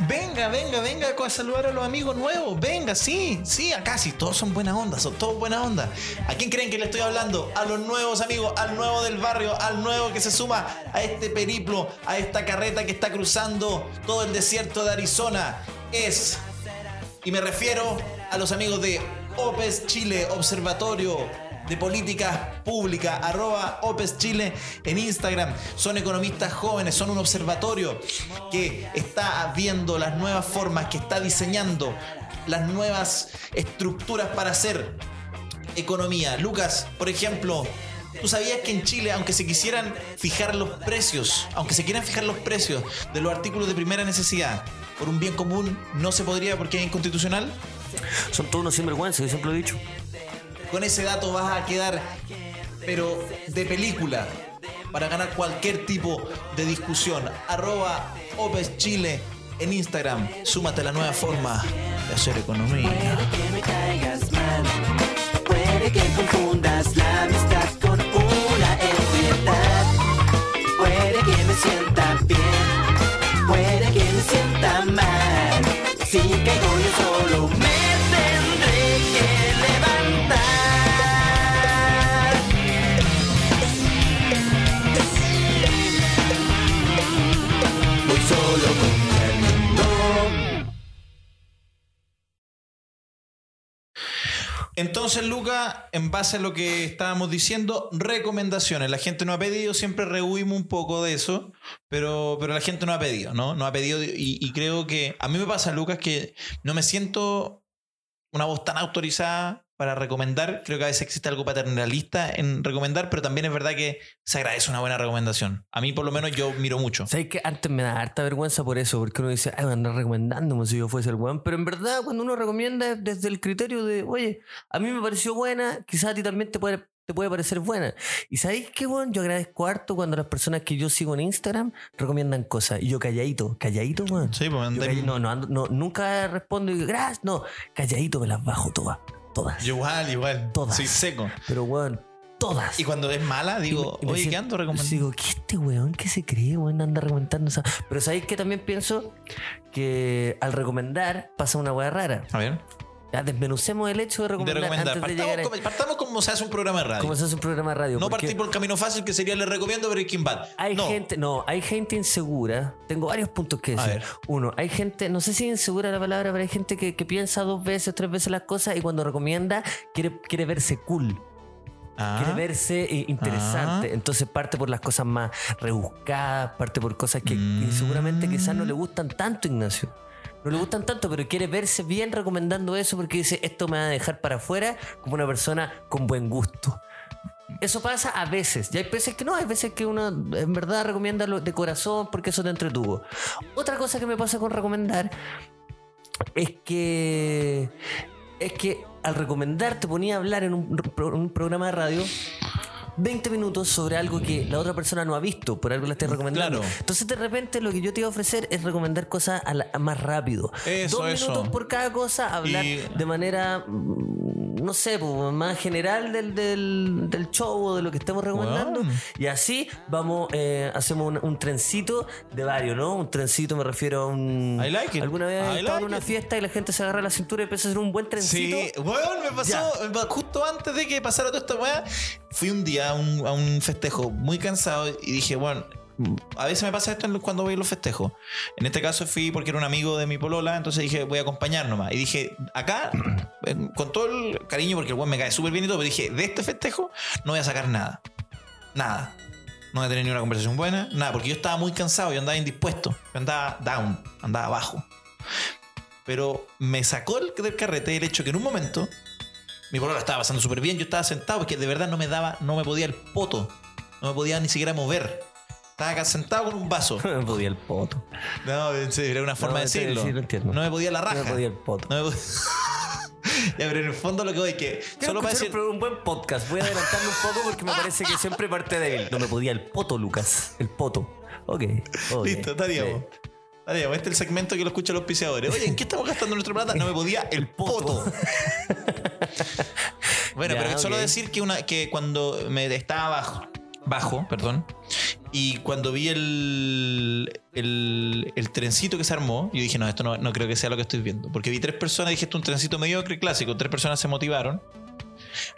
Venga, venga, venga a saludar a los amigos nuevos. Venga, sí, sí, acá sí, todos son buena onda, son todos buena onda. ¿A quién creen que le estoy hablando? A los nuevos amigos, al nuevo del barrio, al nuevo que se suma a este periplo, a esta carreta que está cruzando todo el desierto de Arizona. Es, y me refiero a los amigos de OPES Chile, Observatorio de política pública, arroba OPES Chile en Instagram. Son economistas jóvenes, son un observatorio que está viendo las nuevas formas, que está diseñando las nuevas estructuras para hacer economía. Lucas, por ejemplo, ¿tú sabías que en Chile, aunque se quisieran fijar los precios, aunque se quieran fijar los precios de los artículos de primera necesidad por un bien común, no se podría porque es inconstitucional? Son todos unos sinvergüenzas, yo siempre lo he dicho. Con ese dato vas a quedar, pero de película, para ganar cualquier tipo de discusión. Arroba Opes Chile en Instagram. Súmate a la nueva forma de hacer economía. que me caigas mal. Puede que Entonces, Luca, en base a lo que estábamos diciendo, recomendaciones. La gente no ha pedido, siempre rehuimos un poco de eso, pero, pero la gente no ha pedido, ¿no? No ha pedido y, y creo que a mí me pasa, Lucas, que no me siento una voz tan autorizada para recomendar. Creo que a veces existe algo paternalista en recomendar, pero también es verdad que se agradece una buena recomendación. A mí, por lo menos, yo miro mucho. ¿Sabes que Antes me da harta vergüenza por eso, porque uno dice, ay, voy a andar recomendando como si yo fuese el weón. Pero en verdad, cuando uno recomienda es desde el criterio de, oye, a mí me pareció buena, quizás a ti también te puede, te puede parecer buena. Y ¿sabéis qué, weón? Yo agradezco harto cuando las personas que yo sigo en Instagram recomiendan cosas. Y yo calladito, calladito, weón. Sí, pues Yo no, no, no, nunca respondo y digo, gracias, no, calladito me las bajo todas, todas. Yo igual, igual. Todas. Soy seco. Pero, weón, todas. Y cuando es mala, digo, Y me- y oye, ¿qué ando recomendando? Digo, ¿qué este weón que se cree, weón? Anda recomendando esa. Pero sabéis que también pienso que al recomendar pasa una weá rara. A ver. Ya desmenucemos el hecho de De recomendar, antes de Partamos, llegar a. como, partamos como se hace un programa de radio. Como se hace un programa de radio. no partir por el camino fácil que sería le recomiendo Breaking Bad. Hay no. gente, no, hay gente insegura. Tengo varios puntos que A decir. ver. Uno, hay gente, no sé si es insegura la palabra, pero hay gente que, que piensa dos veces, tres veces las cosas y cuando recomienda quiere, quiere verse cool. Ah, quiere verse eh, interesante. Ah. Entonces parte por las cosas más rebuscadas, parte por cosas que, que Mm. seguramente quizás no le gustan tanto, Ignacio. No le gustan tanto, pero quiere verse bien recomendando eso porque dice, esto me va a dejar para afuera como una persona con buen gusto. Eso pasa a veces. Y hay veces que no, hay veces que uno en verdad recomienda de corazón porque eso te entretuvo. Otra cosa que me pasa con recomendar es que es que al recomendar te ponía a hablar en un programa de radio 20 minutos sobre algo que la otra persona no ha visto, por algo la estoy recomendando. Claro. Entonces, de repente, lo que yo te iba a ofrecer es recomendar cosas a la- a más rápido. Eso, Dos eso. minutos por cada cosa, hablar Y- de manera, mm, no sé, pues, más general del, del, del show o de lo que estemos recomendando. Y así vamos, eh, hacemos un, un trencito de varios, ¿no? Un trencito me refiero a un... I like it. Alguna vez I estaba en una it. fiesta y la gente se agarra la cintura y empieza a hacer un buen trencito. Sí, weón, me pasó Ya. justo antes de que pasara toda esta weá. Fui un día a un, a un festejo muy cansado y dije, bueno, a veces me pasa esto cuando voy a los festejos. En este caso fui porque era un amigo de mi polola, entonces dije, voy a acompañar nomás. Y dije, acá, [CLEARS THROAT] con todo el cariño, porque el weón me cae súper bien y todo, pero dije, de este festejo no voy a sacar nada. Nada. No voy a tener ni una conversación buena, nada, porque yo estaba muy cansado, yo andaba indispuesto, yo andaba down, andaba abajo. Pero me sacó el- del carrete el hecho que en un momento mi polola estaba pasando súper bien, yo estaba sentado porque de verdad no me daba, no me podía el poto, no me podía ni siquiera mover. Estaba acá sentado con un vaso. [LAUGHS] No me podía el poto. No, en serio, era una forma No, de decirlo. sí, lo entiendo. No me podía la raja. No me podía el poto. No me podía- [LAUGHS] ya, pero en el fondo lo que voy es que Quiero solo para decir. un, buen podcast. Voy a adelantarme un poco porque me parece que siempre parte débil. No me podía el poto, Lucas. El poto. Ok. ok. Listo, estaríamos. Este es el segmento que lo escuchan los auspiciadores. Oye, ¿en qué estamos gastando nuestra plata? No me podía el poto. [LAUGHS] bueno, Ya, pero solo decir que, una, que cuando me estaba bajo, bajo, perdón, y cuando vi el, el, el trencito que se armó, yo dije, no, esto no, no creo que sea lo que estoy viendo. Porque vi tres personas dije, esto es un trencito mediocre, clásico. Tres personas se motivaron.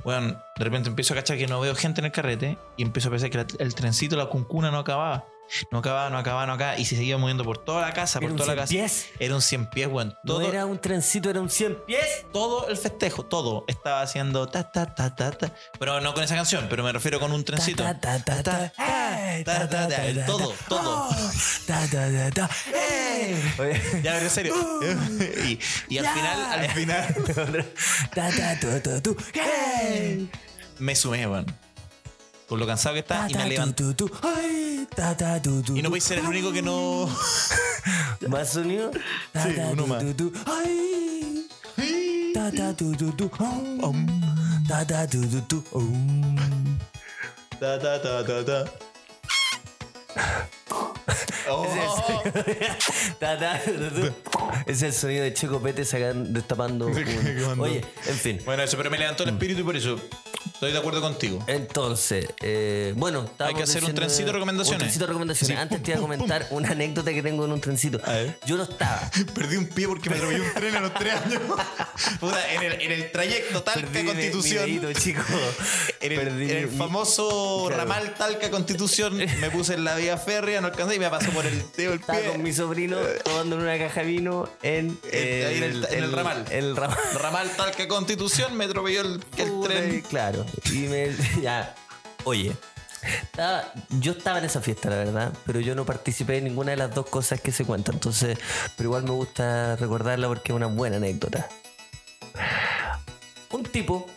Bueno, de repente empiezo a cachar que no veo gente en el carrete y empiezo a pensar que la- el trencito, la cuncuna no acababa. No acababa, no acababa, no acababa. Y se seguía moviendo por toda la casa, ¿Era por toda la casa. pies? Era un 100 pies, weón. No era un trencito, era un 100 pies. todo el festejo, todo estaba haciendo ta ta ta ta ta. Pero no con esa canción, pero me refiero con un trencito. Ta, ta, ta, ta, todo, todo. Oh, ta, ta, ta. Ya, pero en serio. y, y al final, al final, Ta, ta, tu, tu, tu, ey. me sumé, weón. Con lo cansado que estaba y me tu, Y no voy a ser el único que no. [LAUGHS] ¿Más sonido? Sí, uno más. Es el sonido de Checo Pete sacando, destapando. [LAUGHS] Oye, en fin. Bueno, eso, pero me levantó el espíritu y por eso estoy de acuerdo contigo. Entonces, eh, bueno, Hay que hacer un trencito de recomendaciones. Un trencito de recomendaciones. Sí, Antes pum, te iba a pum, comentar [LAUGHS] una anécdota que tengo en un trencito. A ver. Yo no estaba. [LAUGHS] Perdí un pie porque me atropelló un tren a los tres años. [LAUGHS] Puta, en, el, en el trayecto Talca Perdí Constitución. mi dedito, chico. En el, Perdí en el mi- famoso Claro. ramal Talca Constitución me puse en la vía férrea, no alcancé y me pasó por el dedo el Estaba pie. con mi sobrino tomando una caja de vino en, Eh, en el- el ramal. El ramal. Ramal Talca Constitución me atropelló el, tren. Claro. Y me. [LAUGHS] Ya. Oye. estaba- yo estaba en esa fiesta, la verdad, pero yo no participé en ninguna de las dos cosas que se cuentan. Entonces, pero igual me gusta recordarla porque es una buena anécdota. Un tipo.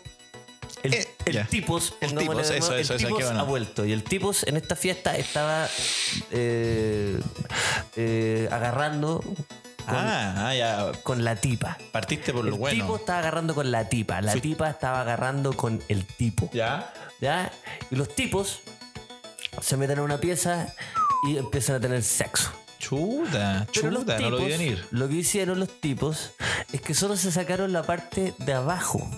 El, Eh, el tipos, El tipos, eso, eso, el eso, tipos bueno. ha vuelto. Y el tipos en esta fiesta estaba eh, eh, agarrando con, Ah, ah, ya. con la tipa. Partiste por lo El bueno. tipo estaba agarrando con la tipa. La tipa estaba agarrando con el tipo. ¿Ya? ¿Ya? Y los tipos se meten en una pieza y empiezan a tener sexo. Chuta, Pero chuta, no lo vi venir. Lo que hicieron los tipos es que solo se sacaron la parte de abajo.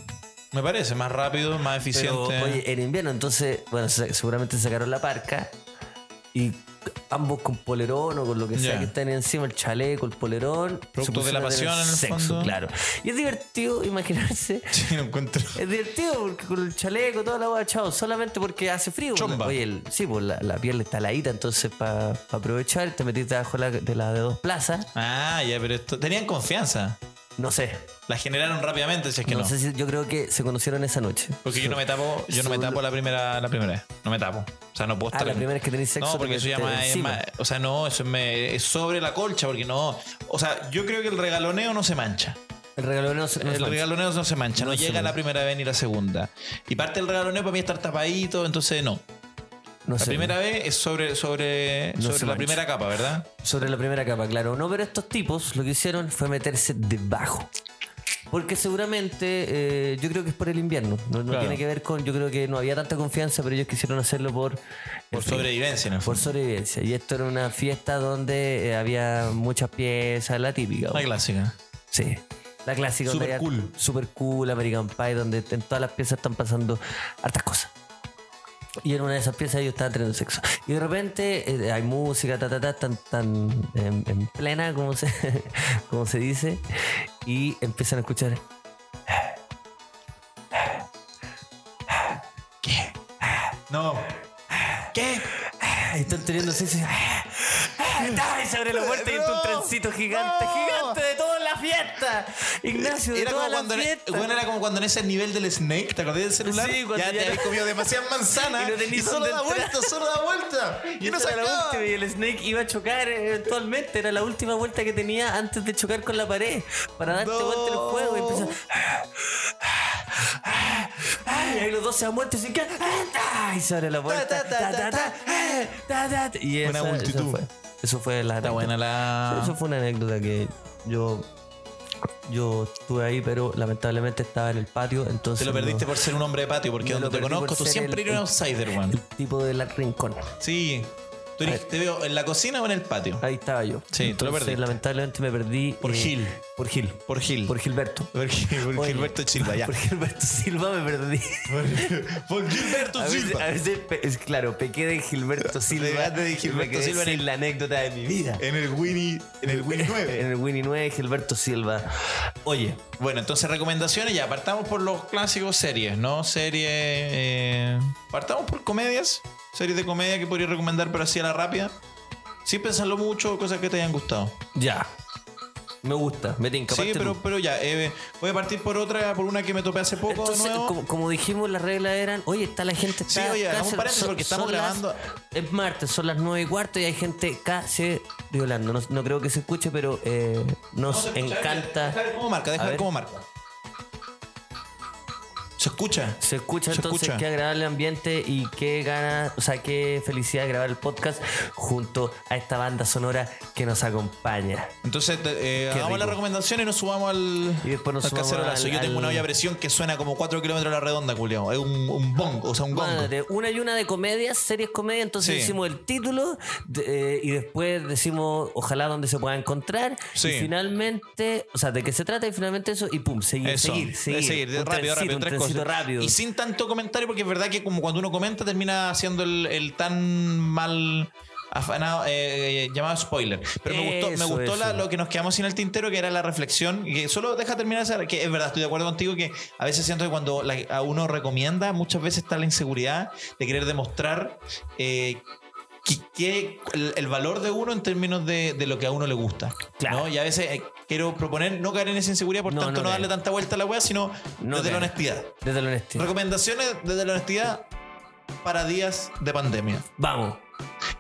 Me parece más rápido, más Pero, eficiente. oye, en invierno, entonces, bueno, se- seguramente sacaron la parca y ambos con polerón o con lo que sea que estén encima, el chaleco, el polerón. Producto de la pasión, en el sexo, fondo. claro. Y es divertido [LAUGHS] imaginarse Sí, lo encuentro. Es divertido porque con el chaleco, toda la hueá, chao, solamente porque hace frío. Chomba. Oye, el- sí, pues la, la piel está heladita, entonces para aprovechar te metiste la, de la de dos plazas. Ah, ya, pero esto, tenían confianza. No sé. La generaron rápidamente, si es que no, no. sé si yo creo que se conocieron esa noche. Porque yo no me tapo, yo no me tapo la primera, la primera vez. No me tapo. O sea, no puedo Ah, estar. la en- primera vez que tenés sexo No, porque eso ya más, es encima. más- O sea, no, eso es, me- es sobre la colcha, porque no. O sea, yo creo que el regaloneo no se mancha. El regalo no se no el se regaloneo no se mancha, no, llega la primera vez ni la segunda. Y parte del regaloneo para mí estar tapadito, entonces no. No La sé. primera vez es sobre, sobre, No sobre la mancha. primera capa, ¿verdad? Sobre la primera capa, claro. No, pero estos tipos lo que hicieron fue meterse debajo. Porque seguramente, eh, yo creo que es por el invierno. No, no Claro. tiene que ver con. Yo creo que no había tanta confianza, pero ellos quisieron hacerlo por. Por fin, sobrevivencia, en el Por sobrevivencia. Y esto era una fiesta donde eh, había muchas piezas, la típica. La clásica. Sí. La clásica. Super cool. Super cool, American Pie, donde en todas las piezas están pasando hartas cosas. Y en una de esas piezas ellos estaban teniendo sexo. Y de repente eh, hay música, ta, ta, ta, tan, tan en, en plena, como se, [LAUGHS] como se dice. Y empiezan a escuchar. No. ¿Qué? Y están teniendo sexo. y-. Se abre la puerta y entra un No. trencito gigante, No. gigante de toda la fiesta. Ignacio, de Era toda como, la cuando en, fiesta. bueno, era como cuando en ese nivel del Snake, ¿te acordás del celular? Sí, cuando ya, ya te habías comido demasiadas manzanas [LAUGHS] Y no solo da vuelta, solo da vuelta. Y, [LAUGHS] Y no se la última y el Snake iba a chocar eventualmente. Era la última vuelta que tenía antes de chocar con la pared. Para darte No. vuelta el juego. Y empieza. Y ahí los dos se han muerto y se quedan. Y se abre la puerta. Ta, ta, ta, ta, ta, ta, ta. Y Una esa- multitud. Eso fue, eso fue la Está buena la. Eso fue una anécdota que yo. Yo estuve ahí, pero lamentablemente estaba en el patio. Entonces Te lo perdiste no- por ser un hombre de patio, porque donde te conozco, tú siempre el- eres un outsider, el weón. tipo del rincón. Sí. Tú eres- te veo en la cocina o en el patio. Ahí estaba yo. Sí, te lo Entonces, perdiste. lamentablemente me perdí. Por eh, Gil. Por Gil. Por Gil. Por Gilberto. Por, Gil- por Oye, Gilberto Silva, ya. [LAUGHS] Por Gilberto Silva me perdí. Por, [LAUGHS] por Gilberto A veces, Silva. a veces es claro, pequé de Gilberto Silva. De Gilberto Silva en el- la anécdota de mi vida. En el Winnie, en el Winnie 9. [LAUGHS] En el Winnie 9, Gilberto Silva. Oye, Bueno, entonces recomendaciones ya. Partamos por los clásicos series, ¿no? Series. eh, partamos por comedias. Series de comedia que podría recomendar, pero así a la rápida. Sin pensarlo mucho, cosas que te hayan gustado. ya. Me gusta, me tinca. Sí, pero, tú. pero ya. eh, voy a partir por otra, por una que me topé hace poco de Entonces, nuevo. como, como dijimos, las reglas eran, oye, está la gente está Sí, oye, un paréntesis porque estamos las- grabando- es martes, son las nueve y cuarto y hay gente casi violando. No, no creo que se escuche, pero eh, nos encanta. Deja ver cómo marca, deja A ver ver. cómo marca. Se escucha. Se escucha Se entonces escucha. qué agradable ambiente y qué ganas, o sea, qué felicidad grabar el podcast junto a esta banda sonora que nos acompaña. Entonces, te- eh, hagamos la rico. recomendación y nos subamos al, Y después nos al subamos cacerolazo. al- Yo tengo una olla a presión que suena como 4 kilómetros a la redonda, culiao. Es un, un bong, o sea, un gong. Madre, una y una de comedias, series comedia, entonces Sí. decimos el título de- eh, y después decimos ojalá donde se pueda encontrar. Sí. Y finalmente, o sea, de qué se trata y finalmente eso, y pum, seguir, Eso, seguir, seguir. rápido, trencito, rápido, tres trencito rápido. Y sin tanto comentario, porque es verdad que como cuando uno comenta termina haciendo el, el tan mal afanado, eh, llamado spoiler. Pero me gustó, me gustó la- lo que nos quedamos sin el tintero, que era la reflexión. Que solo deja terminar esa, que es verdad, estoy de acuerdo contigo que a veces siento que cuando la- a uno recomienda, muchas veces está la inseguridad de querer demostrar eh, que, el, el valor de uno en términos de, de lo que a uno le gusta. Claro. ¿no? Y a veces eh, quiero proponer no caer en esa inseguridad, por No, tanto no no, darle tanta vuelta a la wea, sino No desde la honestidad. Desde la honestidad. Recomendaciones desde la honestidad para días de pandemia. Vamos.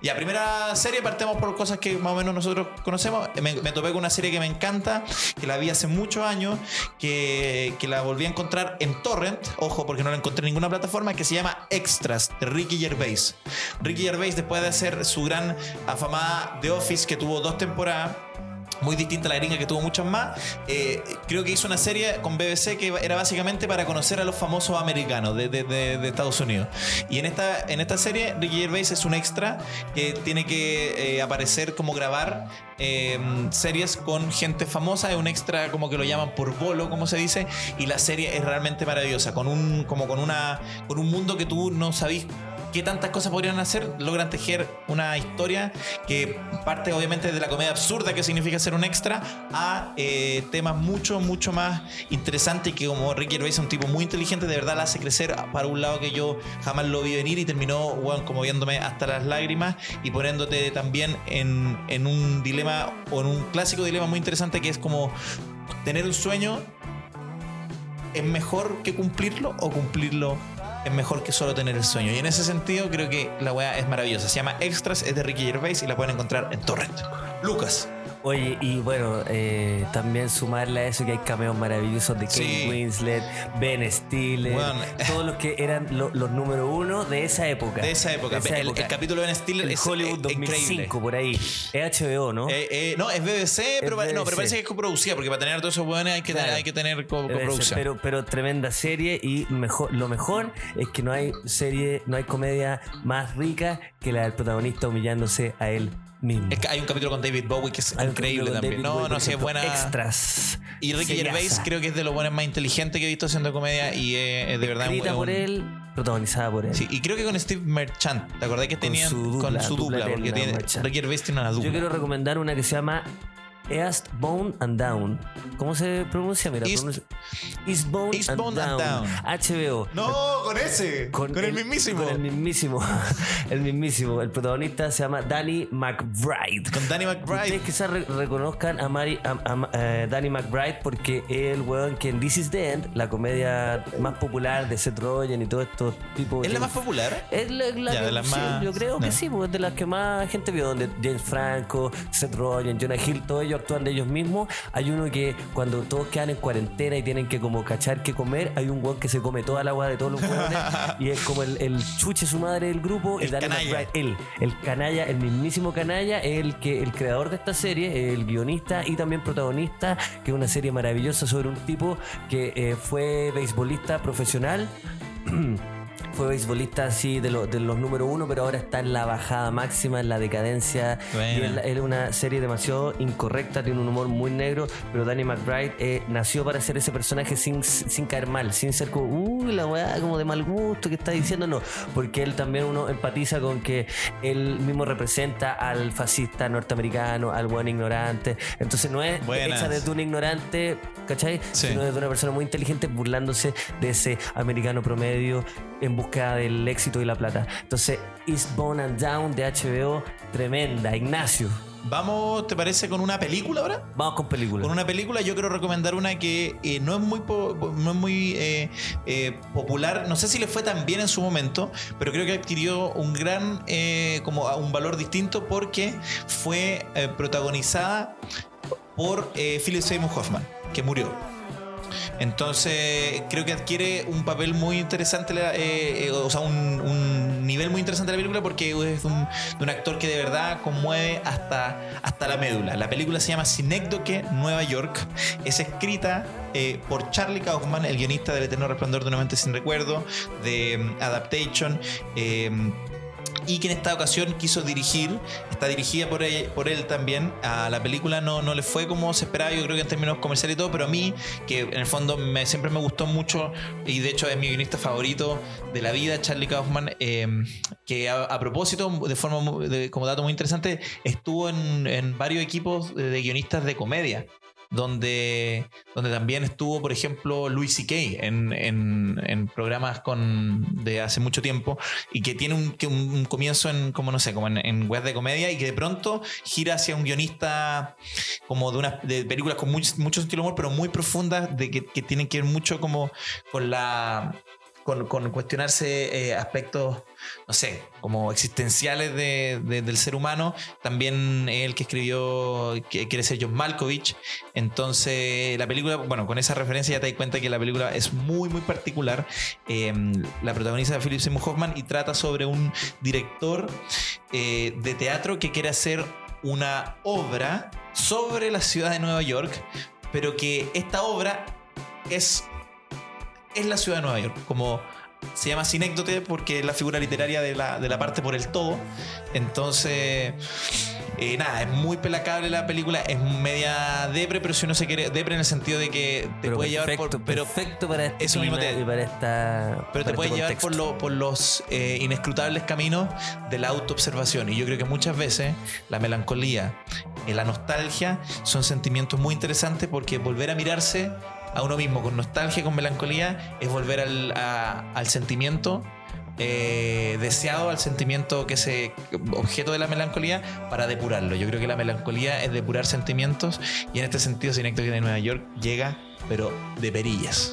Ya, primera serie, partemos por cosas que más o menos nosotros conocemos. Me, me topé con una serie que me encanta, que la vi hace muchos años, que, que la volví a encontrar en Torrent, ojo, porque no la encontré en ninguna plataforma, que se llama Extras, de Ricky Gervais. Ricky Gervais, después de hacer su gran afamada The Office, que tuvo dos temporadas, muy distinta a la gringa que tuvo muchas más. eh, creo que hizo una serie con BBC que era básicamente para conocer a los famosos americanos de, de- de- Estados Unidos. Y en esta, en esta serie, Ricky Gervais es un extra que tiene que eh, aparecer como grabar eh, series con gente famosa. Es un extra como que lo llaman por bolo, como se dice. Y la serie es realmente maravillosa, con un, como con, una, con un mundo que tú no sabís qué tantas cosas podrían hacer, logran tejer una historia que parte obviamente de la comedia absurda que significa ser un extra a eh, temas mucho, mucho más interesantes que como Ricky Gervais es un tipo muy inteligente, de verdad la hace crecer para un lado que yo jamás lo vi venir y terminó como viéndome hasta las lágrimas y poniéndote también en, en un dilema o en un clásico dilema muy interesante que es como tener un sueño es mejor que cumplirlo o cumplirlo es mejor que solo tener el sueño. Y en ese sentido creo que la weá es maravillosa. Se llama Extras, es de Ricky Gervais y la pueden encontrar en Torrent. Lucas. Oye, y bueno, eh, también sumarle a eso que hay cameos maravillosos de Kate Sí. Winslet, Ben Stiller, Bueno. todos los que eran lo- los número uno de esa época. De esa época. De esa El- época. el capítulo de Ben Stiller El es, Hollywood eh, increíble. 2005, por ahí. Es HBO, ¿no? Eh, eh, no, es BBC, pero, pa- no, BBC. pero parece que es coproducida, porque para tener todos esos hueones hay que, Claro. tener- hay que tener coproducción. pero, pero tremenda serie y mejor, lo mejor es que no hay serie, no hay comedia más rica que la del protagonista humillándose a él mismo. Es que hay un capítulo con David Bowie que es Hay increíble también. David No, Bowie, no, sí es buena. Extras. Y Ricky. Gervais creo que es de los buenos más inteligentes que he visto haciendo comedia y es de verdad Escrita un- por él, protagonizada por él. Sí, y creo que con Steve Merchant. ¿Te acordás que Con tenían su dupla, con su dupla dupla? Porque tiene. Ricky Gervais tiene una dupla. Yo quiero recomendar una que se llama Eastbound and Down. ¿Cómo se pronuncia? Mira, East- pronuncia- Eastbound, Eastbound and, and Down. HBO. No, con ese. Con, el, mismísimo. Con el mismísimo. [LAUGHS] el mismísimo. El protagonista se llama Danny McBride. Con Danny Ustedes McBride. quizás re- reconozcan a, Mari, a, a- eh, Danny McBride porque es el weón que en This is the End, la comedia más popular de Seth Rogen y todos estos tipos ¿Es la más popular? es la, la Ya, que- de las sí, más- Yo creo que sí, porque es de las que más gente vio, donde James Franco, Seth Rogen, Jonah Hill, todos ellos actúan de ellos mismos. Hay uno que cuando todos quedan en cuarentena y tienen que como cachar qué comer, hay un weón que se come toda la agua de todos los hueones [LAUGHS] y es como el, el chuche su madre del grupo. y El Danny canalla. McBride, él, el canalla, el mismísimo canalla, el que el creador de esta serie, el guionista y también protagonista, que es una serie maravillosa sobre un tipo que eh, fue beisbolista profesional. [CLEARS THROAT] Fue beisbolista así de, lo- de los número uno, pero ahora está en la bajada máxima, en la decadencia. Buena. Y es la- es una serie demasiado incorrecta, tiene un humor muy negro, pero Danny McBride eh, nació para ser ese personaje sin, sin caer mal, sin ser como, uy, la weá, como de mal gusto que está diciendo, no, porque él también uno empatiza con que él mismo representa al fascista norteamericano, al buen ignorante. Entonces no es Buenas. hecha desde un ignorante, ¿cachai? Sí. Sino desde una persona muy inteligente burlándose de ese americano promedio en búsqueda del éxito y la plata. Entonces, Eastbound and Down de HBO, tremenda. Ignacio, Vamos, ¿te parece con una película ahora? vamos con película. Con una película yo quiero recomendar una que eh, no es muy, no es muy eh, eh, popular. No sé si le fue tan bien en su momento, pero creo que adquirió un gran, eh, como un valor distinto porque fue protagonizada por Philip Seymour Hoffman, que murió. Entonces creo que adquiere un papel muy interesante, eh, eh, o sea, un, un nivel muy interesante de la película porque es de un, actor que de verdad conmueve hasta, hasta la médula. La película se llama Sinécdoque Nueva York. Es escrita eh, por Charlie Kaufman, el guionista del Eterno Resplandor de una mente sin recuerdo, de mm, Adaptation. Y que en esta ocasión quiso dirigir, está dirigida por él, por él también. A la película no, no le fue como se esperaba, yo creo que en términos comerciales y todo, pero a mí, que en el fondo me- siempre me gustó mucho, y de hecho es mi guionista favorito de la vida, Charlie Kaufman, eh, que a, propósito, de forma de- como dato muy interesante, estuvo en, en varios equipos de guionistas de comedia. Donde, donde también estuvo, por ejemplo, Louis C.K. En, en, en programas con, de hace mucho tiempo y que tiene un, que un, comienzo en, como no sé, como en, en web de comedia y que de pronto gira hacia un guionista como de, una, de películas con muy- mucho sentido humor, pero muy profundas, de que, que tienen que ver mucho como con la... Con, cuestionarse eh, aspectos, no sé, como existenciales de- del ser humano. También el que escribió, que quiere ser John Malkovich. Entonces, la película, bueno, con esa referencia ya te das cuenta que la película es muy, muy particular. Eh, la protagoniza Philip Seymour Hoffman y trata sobre un director eh, de teatro que quiere hacer una obra sobre la ciudad de Nueva York, pero que esta obra es, es la ciudad de Nueva York. Como se llama Sinécdote porque es la figura literaria de la, de la parte por el todo. Entonces, eh, nada, es muy pelacable la película, es media depre, pero si uno se quiere, depre en el sentido de que te pero puede llevar por. Pero, perfecto para este eso mismo te- y para esta pero te puede este llevar por, lo- por los eh, inescrutables caminos de la autoobservación. Y yo creo que muchas veces la melancolía y la nostalgia son sentimientos muy interesantes porque volver a mirarse a uno mismo con nostalgia, con melancolía, es volver al, al sentimiento. eh, deseado al sentimiento que es eh, objeto de la melancolía para depurarlo. Yo creo que la melancolía es depurar sentimientos y en este sentido Synecdoche de Nueva York llega, pero de perillas.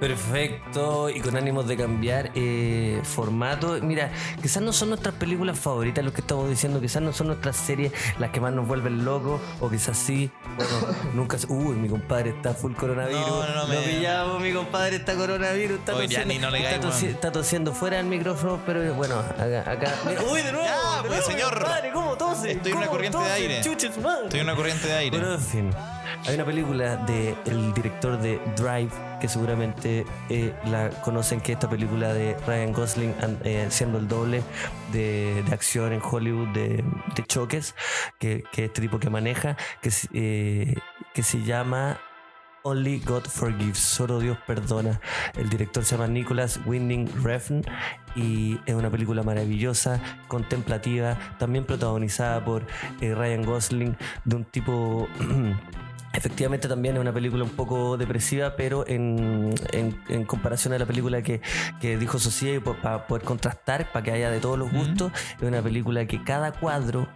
Perfecto, y con ánimos de cambiar eh, formato. Mira, quizás no son nuestras películas favoritas lo que estamos diciendo, quizás no son nuestras series las que más nos vuelven locos, o quizás sí. Bueno, [LAUGHS] nunca. se- Uy, mi compadre está full coronavirus. No, no, no, Lo me- pillamos, mi compadre está coronavirus. Está Oye, tosiendo, no le está, está tosiendo fuera del micrófono, pero bueno, acá. acá. Mira, [LAUGHS] uy, de nuevo. Ya, de nuevo, mi señor. compadre, ¿cómo tose? Estoy en una ¿Cómo corriente de aire. Estoy en una corriente de aire. Bueno, en fin. Hay una película del el director de Drive, que seguramente eh, la conocen, que es esta película de Ryan Gosling an- eh, siendo el doble de, de acción en Hollywood de, de choques, que, que este tipo que maneja, que, eh, que se llama Only God Forgives, solo Dios perdona. El director se llama Nicholas Winding Refn y es una película maravillosa, contemplativa, también protagonizada por eh, Ryan Gosling, de un tipo... [CLEARS THROAT] Efectivamente también es una película un poco depresiva, pero en, en- en comparación a la película que, que dijo Sociedad, y para poder contrastar, para que haya de todos los gustos, es una película que cada cuadro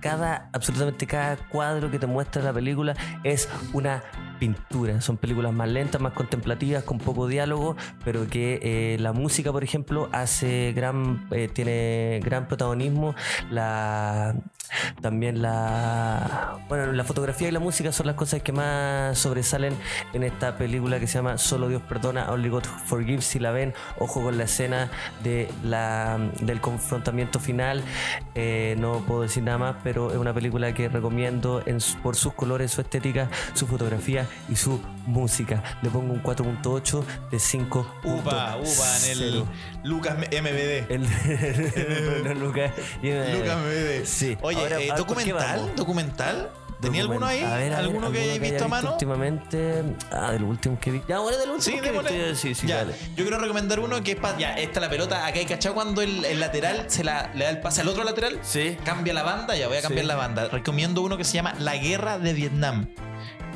cada, absolutamente cada cuadro que te muestra la película es una pintura. Son películas más lentas, más contemplativas, con poco diálogo, pero que eh, la música, por ejemplo, hace gran, eh, tiene gran protagonismo. La, también la, bueno, la fotografía y la música son las cosas que más sobresalen en esta película que se llama Solo Dios perdona, Only God Forgives. Si la ven, ojo con la escena de la, del confrontamiento final. Eh, no puedo decir nada más, pero es una película que recomiendo en por sus colores, su estética, su fotografía y su música. Le pongo un 4.8 de 5. Upa, upa, en el Lucas MBD. El, [LAUGHS] el- Lucas Lucas MBD. Sí. Oye, Ahora, eh, a ver, ¿por qué documental, documental. ¿Tenía alguno ahí? A ver, a ver, ¿Alguno que hayáis visto a mano? Últimamente. Ah, del último que vi. Ya, bueno, del último Sí, que vi. démosle. Sí, sí, ya, dale. yo quiero recomendar uno que es para. Ya, esta la pelota. Acá hay cachado cuando el, el lateral se la, le da el pase al otro lateral. Sí. Cambia la banda. Ya voy a cambiar Sí. la banda. Recomiendo uno que se llama La Guerra de Vietnam.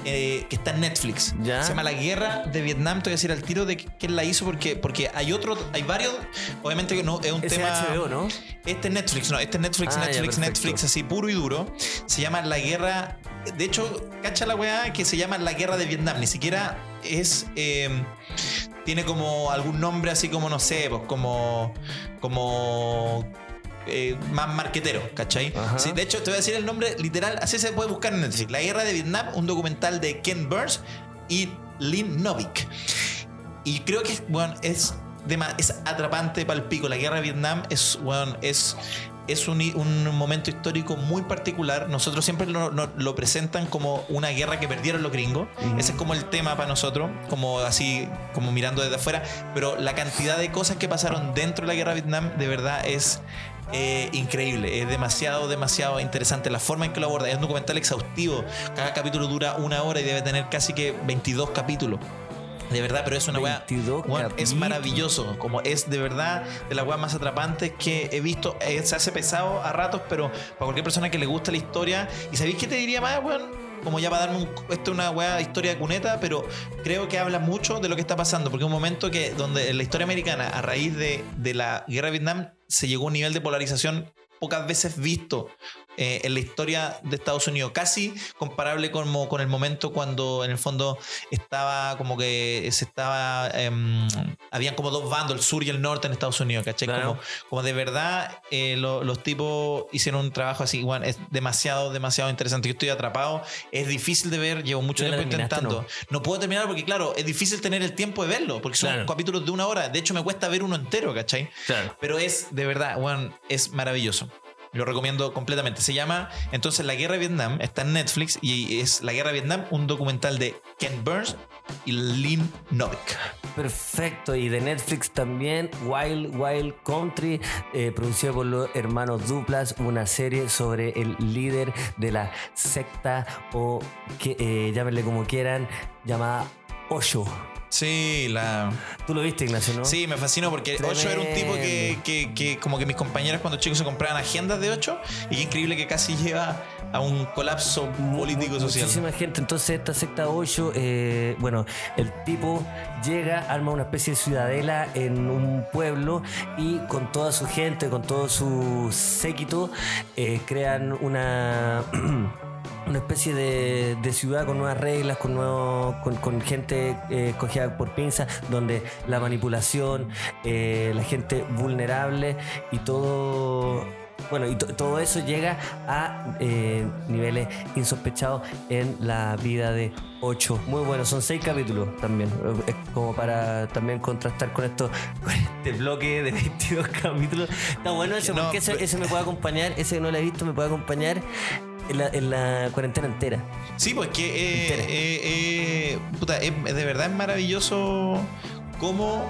Eh, que está en Netflix. Ya. Se llama La Guerra de Vietnam. Te voy a decir al tiro de quién la hizo porque, porque hay otro, hay varios. Obviamente que no es un Es tema. HBO, ¿no? Este es Netflix, no, este es Netflix, Ah, Netflix. Netflix, así puro y duro. Se llama La Guerra. De hecho, cacha la weá que se llama La Guerra de Vietnam. Ni siquiera es. eh, tiene como algún nombre así como, no sé, pues como. Como. Eh, más marquetero, ¿cachai? Sí, de hecho, te voy a decir el nombre literal, así se puede buscar en Netflix. La Guerra de Vietnam, un documental de Ken Burns y Lynn Novick. Y creo que bueno, es, es atrapante para el pico. La guerra de Vietnam es, bueno, es, es un, un momento histórico muy particular. Nosotros siempre lo, lo- lo presentan como una guerra que perdieron los gringos. Ese es como el tema para nosotros, como así, como mirando desde afuera. Pero la cantidad de cosas que pasaron dentro de la guerra de Vietnam, de verdad es eh, increíble. Es demasiado, demasiado interesante la forma en que lo aborda. Es un documental exhaustivo. Cada capítulo dura una hora y debe tener casi que 22 capítulos. De verdad, pero es una weá. 22 weón, es maravilloso. Como es de verdad de las weas más atrapantes que he visto. Eh, se hace pesado a ratos, pero para cualquier persona que le gusta la historia. ¿Y sabéis qué te diría más, weón? Como ya para darme un. Esto es una weá historia de cuneta, pero creo que habla mucho de lo que está pasando. Porque es un momento que donde en la historia americana, a raíz de, de la guerra de Vietnam, se llegó a un nivel de polarización pocas veces visto eh, en la historia de Estados Unidos, casi comparable como con el momento cuando en el fondo estaba como que se estaba, em, habían como dos bandos, el sur y el norte en Estados Unidos, ¿cachai? Claro. Como, como de verdad eh, lo- los tipos hicieron un trabajo así, bueno, es demasiado, demasiado interesante. Yo estoy atrapado, es difícil de ver, llevo mucho ¿Ya la tiempo intentando. No? puedo terminar porque, claro, es difícil tener el tiempo de verlo, porque son Claro. capítulos de una hora. De hecho, me cuesta ver uno entero, ¿cachai? Claro. Pero es, de verdad, Juan, es maravilloso. Lo recomiendo completamente. Se llama entonces La Guerra de Vietnam, está en Netflix y es La Guerra de Vietnam, un documental de Ken Burns y Lynn Novick. Perfecto, y de Netflix también, Wild Wild Country, eh, producido por los hermanos Duplas, una serie sobre el líder de la secta o que eh, llámenle como quieran, llamada Osho. Sí, la... Tú lo viste, Ignacio, ¿no? sí, me fascinó porque Ocho era un tipo que, Tremendo. que- que como que mis compañeras cuando chicos se compraban agendas de Ocho y qué increíble que casi lleva a un colapso político social. Muchísima gente. Entonces, esta secta 8, eh, bueno, el tipo llega, arma una especie de ciudadela en un pueblo y con toda su gente, con todo su séquito, eh, crean una. [CLEARS THROAT] una especie de, de ciudad con nuevas reglas, con, nuevos, con, con gente eh, cogida por pinzas, donde la manipulación, eh, la gente vulnerable y todo. Bueno, y to- todo eso llega a eh, niveles insospechados en la vida de 8. Muy bueno, son 6 capítulos también. eh, Es como para también contrastar con esto, [LAUGHS] con este bloque de 22 capítulos. Está bueno eso, No, porque ese, me puede acompañar, ese que no lo he visto me puede acompañar en la, en la cuarentena entera. Sí, pues que eh, Entera. eh, eh, puta, es- de verdad es maravilloso cómo,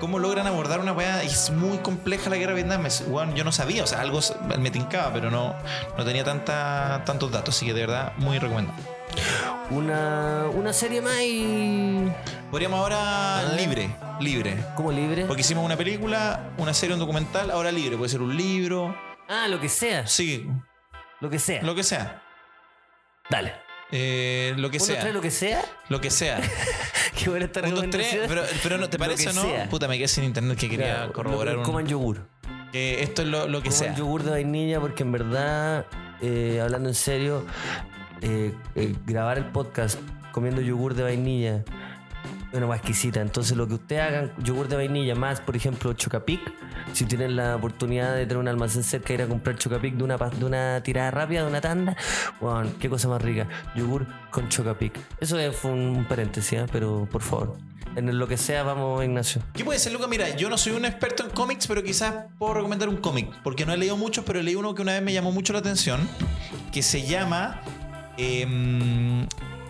cómo logran abordar una weá. y Es muy compleja la guerra de Vietnam. Es- yo no sabía, o sea, algo me tincaba, pero no, no tenía tanta, tantos datos. Así que de verdad, muy recomendado. Una, una serie más y. Podríamos ahora libre, libre. como libre. Porque hicimos una película, una serie, un documental, ahora libre. Puede ser un libro, Ah, lo que sea. sí, Lo que sea. lo que sea. Dale. Eh, lo que Uno, sea. tres, lo que sea. Lo que sea. [LAUGHS] Qué buena esta Un, dos, tres. recomendación. Pero, pero no, ¿te parece o no? sea. Puta, me quedé sin internet que quería Claro, corroborar lo- un- Coman yogur. esto es lo, lo que Coman sea. yogur de vainilla porque en verdad, eh, hablando en serio, eh, eh, grabar el podcast comiendo yogur de vainilla una más exquisita. Entonces lo que ustedes hagan, yogur de vainilla más, por ejemplo, Chocapic, si tienen la oportunidad de tener un almacén cerca, ir a comprar Chocapic de una, de una tirada rápida, de una tanda, wow, qué cosa más rica. Yogur con Chocapic. Eso es- fue un paréntesis, ¿eh? pero por favor. En lo que sea, vamos, Ignacio. ¿Qué puede ser, Luca? Mira, yo no soy un experto en cómics, pero quizás puedo recomendar un cómic. Porque no he leído muchos, pero leí uno que una vez me llamó mucho la atención. Que se llama em,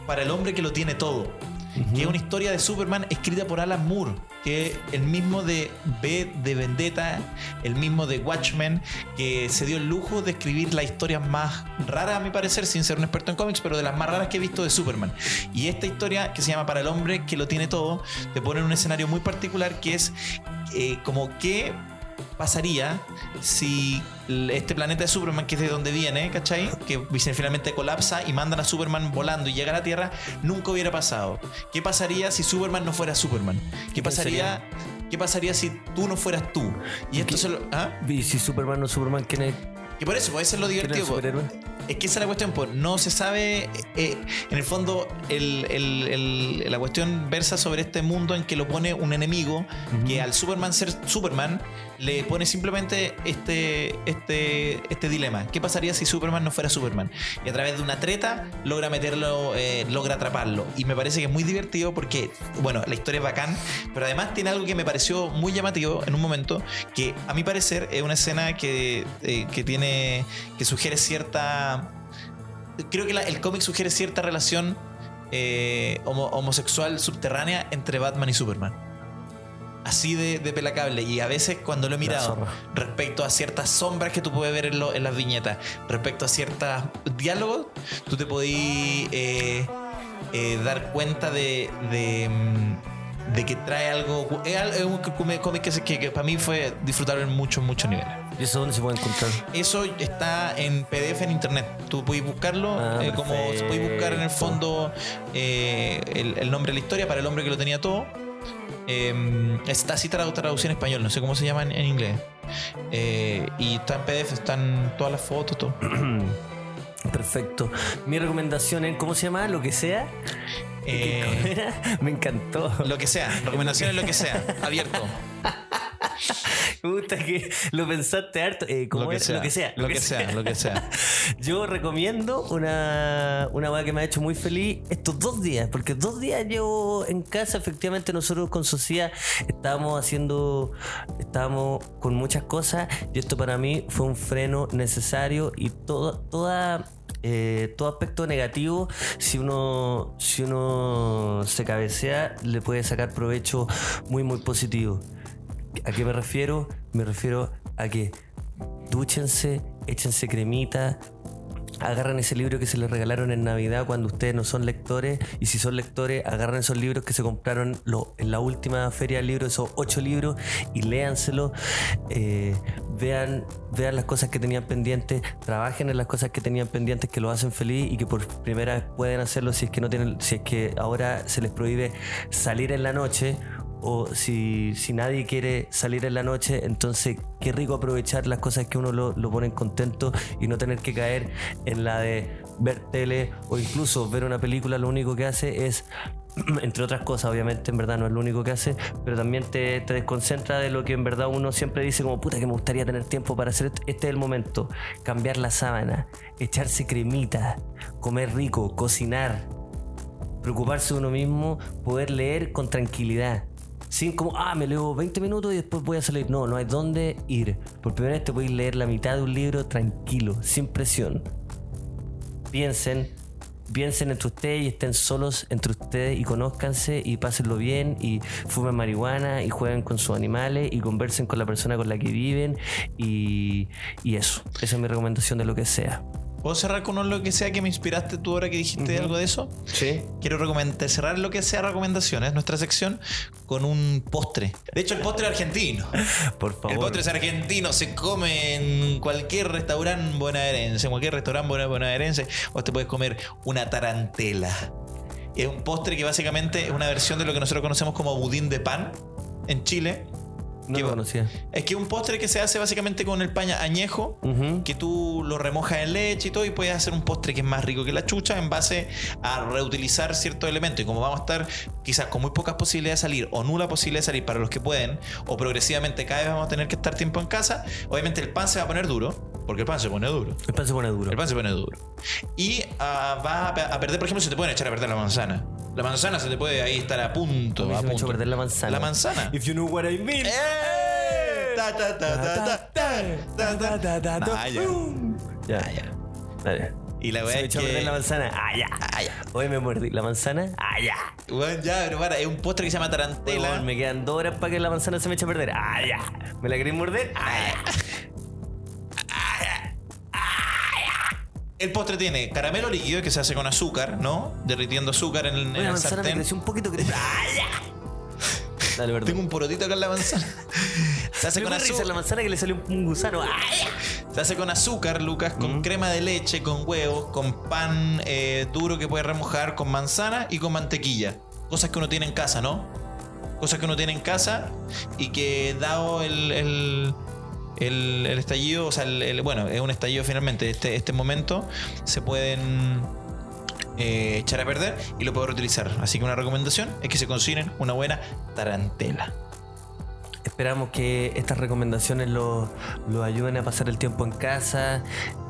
Para el hombre que lo tiene todo. Que es una historia de Superman escrita por Alan Moore. Que es el mismo de B de Vendetta, el mismo de Watchmen, que se dio el lujo de escribir las historias más raras, a mi parecer, sin ser un experto en cómics, pero de las más raras que he visto de Superman. Y esta historia, que se llama Para el hombre que lo tiene todo, te pone en un escenario muy particular que es eh, como qué pasaría si este planeta de Superman, que es de donde viene, ¿cachai? Que finalmente colapsa y mandan a Superman volando y llega a la Tierra, nunca hubiera pasado. ¿Qué pasaría si Superman no fuera Superman? ¿Qué pasaría, ¿qué pasaría si tú no fueras tú? Y esto se lo... ¿ah? Y si Superman no es Superman, ¿quién es, Que por eso puede ser lo quién es el divertido. superhéroe? Es que esa es la cuestión, pues no se sabe. eh, en el fondo, el- el- el- la cuestión versa sobre este mundo en que lo pone un enemigo que al Superman ser Superman le pone simplemente este, este, este dilema. ¿Qué pasaría si Superman no fuera Superman? Y a través de una treta logra meterlo, eh, logra atraparlo. Y me parece que es muy divertido porque, bueno, la historia es bacán, pero además tiene algo que me pareció muy llamativo en un momento, que a mi parecer es una escena que, eh, que tiene, que sugiere cierta creo que la- el cómic sugiere cierta relación eh, homo- homosexual subterránea entre Batman y Superman. Así de, de pelacable. Y a veces cuando lo he mirado respecto a ciertas sombras que tú puedes ver en, lo- en las viñetas, respecto a ciertos diálogos, tú te podís eh, eh, dar cuenta de, de, mm, de que trae algo. Es un cómic que, se- que- que para mí fue disfrutable en muchos, muchos niveles. ¿Y eso dónde se puede encontrar? Eso está en PDF en internet. Tú puedes buscarlo, Ah, eh, como se puede buscar en el fondo eh, el, el nombre de la historia para el hombre que lo tenía todo. Eh, está así tradu- traducido en español, no sé cómo se llama en, en inglés. Eh, y está en PDF, están todas las fotos, todo. [CLEARS THROAT] Perfecto. Mi recomendación es, ¿cómo se llama? Lo que sea. Eh. [LAUGHS] Me encantó. lo que sea, recomendaciones, lo que sea, abierto. [LAUGHS] [LAUGHS] Me gusta que lo pensaste harto. Eh, ¿cómo Lo que, era? sea, lo que sea. lo que sea, lo que sea. Yo recomiendo una, una weá que me ha hecho muy feliz estos dos días, porque dos días llevo en casa, efectivamente nosotros con Socia estábamos haciendo, estábamos con muchas cosas y esto para mí fue un freno necesario y todo, toda... eh, todo aspecto negativo, si uno, si uno se cabecea, le puede sacar provecho muy, muy positivo. ¿A qué me refiero? Me refiero a que dúchense, échense cremita, agarran ese libro que se les regalaron en Navidad cuando ustedes no son lectores y si son lectores, agarran esos libros que se compraron lo- en la última feria del libro, esos ocho libros y léanselos, eh, vean, vean las cosas que tenían pendientes, trabajen en las cosas que tenían pendientes que lo hacen feliz y que por primera vez pueden hacerlo si es que no tienen, si es que ahora se les prohíbe salir en la noche o si, si nadie quiere salir en la noche, entonces qué rico aprovechar las cosas que uno lo, lo ponen contento y no tener que caer en la de ver tele o incluso ver una película, lo único que hace es [CLEARS THROAT] entre otras cosas, obviamente, en verdad no es lo único que hace, pero también te, te desconcentra de lo que en verdad uno siempre dice como puta que me gustaría tener tiempo para hacer esto. Este es el momento. Cambiar la sábana, echarse cremita, comer rico, cocinar, preocuparse de uno mismo, poder leer con tranquilidad. Sin como, ah, me leo 20 minutos y después voy a salir. No, no hay dónde ir. Por primera vez te podéis leer la mitad de un libro tranquilo, sin presión. Piensen, piensen entre ustedes y estén solos entre ustedes y conózcanse y pásenlo bien y fumen marihuana y jueguen con sus animales y conversen con la persona con la que viven y, y eso. Esa es mi recomendación de lo que sea. ¿Puedo cerrar con lo que sea que me inspiraste tú ahora que dijiste algo de eso? Sí. Quiero recomendar, cerrar lo que sea recomendaciones, nuestra sección, con un postre. De hecho, el postre argentino. [LAUGHS] Por favor. El postre es argentino, se come en cualquier restaurante bonaerense, en cualquier restaurante bona- bonaerense, o te puedes comer una tarantela. Es un postre que básicamente es una versión de lo que nosotros conocemos como budín de pan en Chile. No que lo va- conocía. Es que es un postre que se hace básicamente con el pan añejo, que tú lo remojas en leche y todo, y puedes hacer un postre que es más rico que la chucha en base a reutilizar ciertos elementos. Y como vamos a estar quizás con muy pocas posibilidades de salir, o nula posibilidad de salir para los que pueden, o progresivamente cada vez vamos a tener que estar tiempo en casa, obviamente el pan se va a poner duro, porque el pan se pone duro. El pan se pone duro. El pan se pone duro. Y ah, va a a perder, por ejemplo, se te pueden echar a perder la manzana. La manzana se te puede ahí estar a punto. A, punto. Me perder la manzana. La manzana. If you know what I mean. Ya, ya. Dale. Y la weá es que... perder la manzana. Ah, ya. Ah, ya. Hoy me mordí la manzana. Ah, ya. Bueno, ya, pero para, es un postre que se llama tarantela. Bueno, me quedan dos horas para que la manzana se me eche a perder. Ah, ya. Me la queréis morder. Ah, ya. El postre tiene caramelo líquido que se hace con azúcar, ¿no? Derritiendo azúcar en, en el manzana me sartén. creció un poquito. [LAUGHS] Dale, perdón. Tengo un porotito acá en la manzana. [LAUGHS] Se hace Me con risa la azúcar. manzana que le salió un gusano. Se hace con azúcar, Lucas, con crema de leche, con huevos, con pan eh, duro que puedes remojar, con manzana y con mantequilla. Cosas que uno tiene en casa, ¿no? Cosas que uno tiene en casa y que dado el, el, el- estallido, o sea, el- bueno, es un estallido finalmente, este, este momento, se pueden eh, echar a perder y lo puedo reutilizar. Así que una recomendación es que se consiguen una buena tarantela. Esperamos que estas recomendaciones lo, lo ayuden a pasar el tiempo en casa.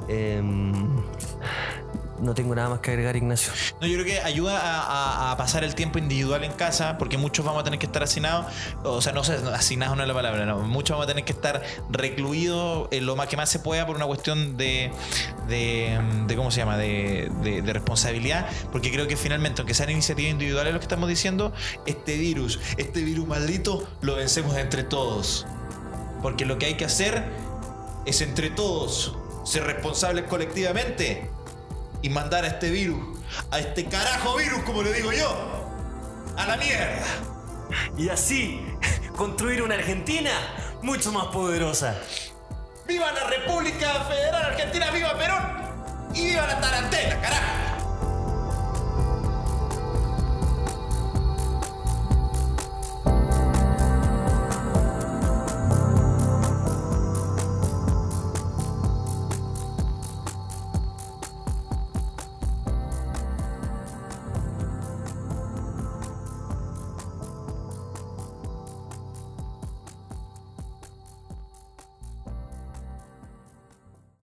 Em, no tengo nada más que agregar, Ignacio. No, yo creo que ayuda a, pasar el tiempo individual en casa, porque muchos vamos a tener que estar hacinados, o sea, no sé, hacinados no es la palabra, no, muchos vamos a tener que estar recluidos en lo más que más se pueda por una cuestión de, de, de ¿cómo se llama?, de, de- de responsabilidad, porque creo que finalmente, aunque sean iniciativas individuales lo que estamos diciendo, este virus, este virus maldito, lo vencemos entre todos. Porque lo que hay que hacer es entre todos ser responsables colectivamente y mandar a este virus, a este carajo virus, como le digo yo, a la mierda. Y así, construir una Argentina mucho más poderosa. ¡Viva la República Federal Argentina! ¡Viva Perón! ¡Y viva la Tarantela, carajo!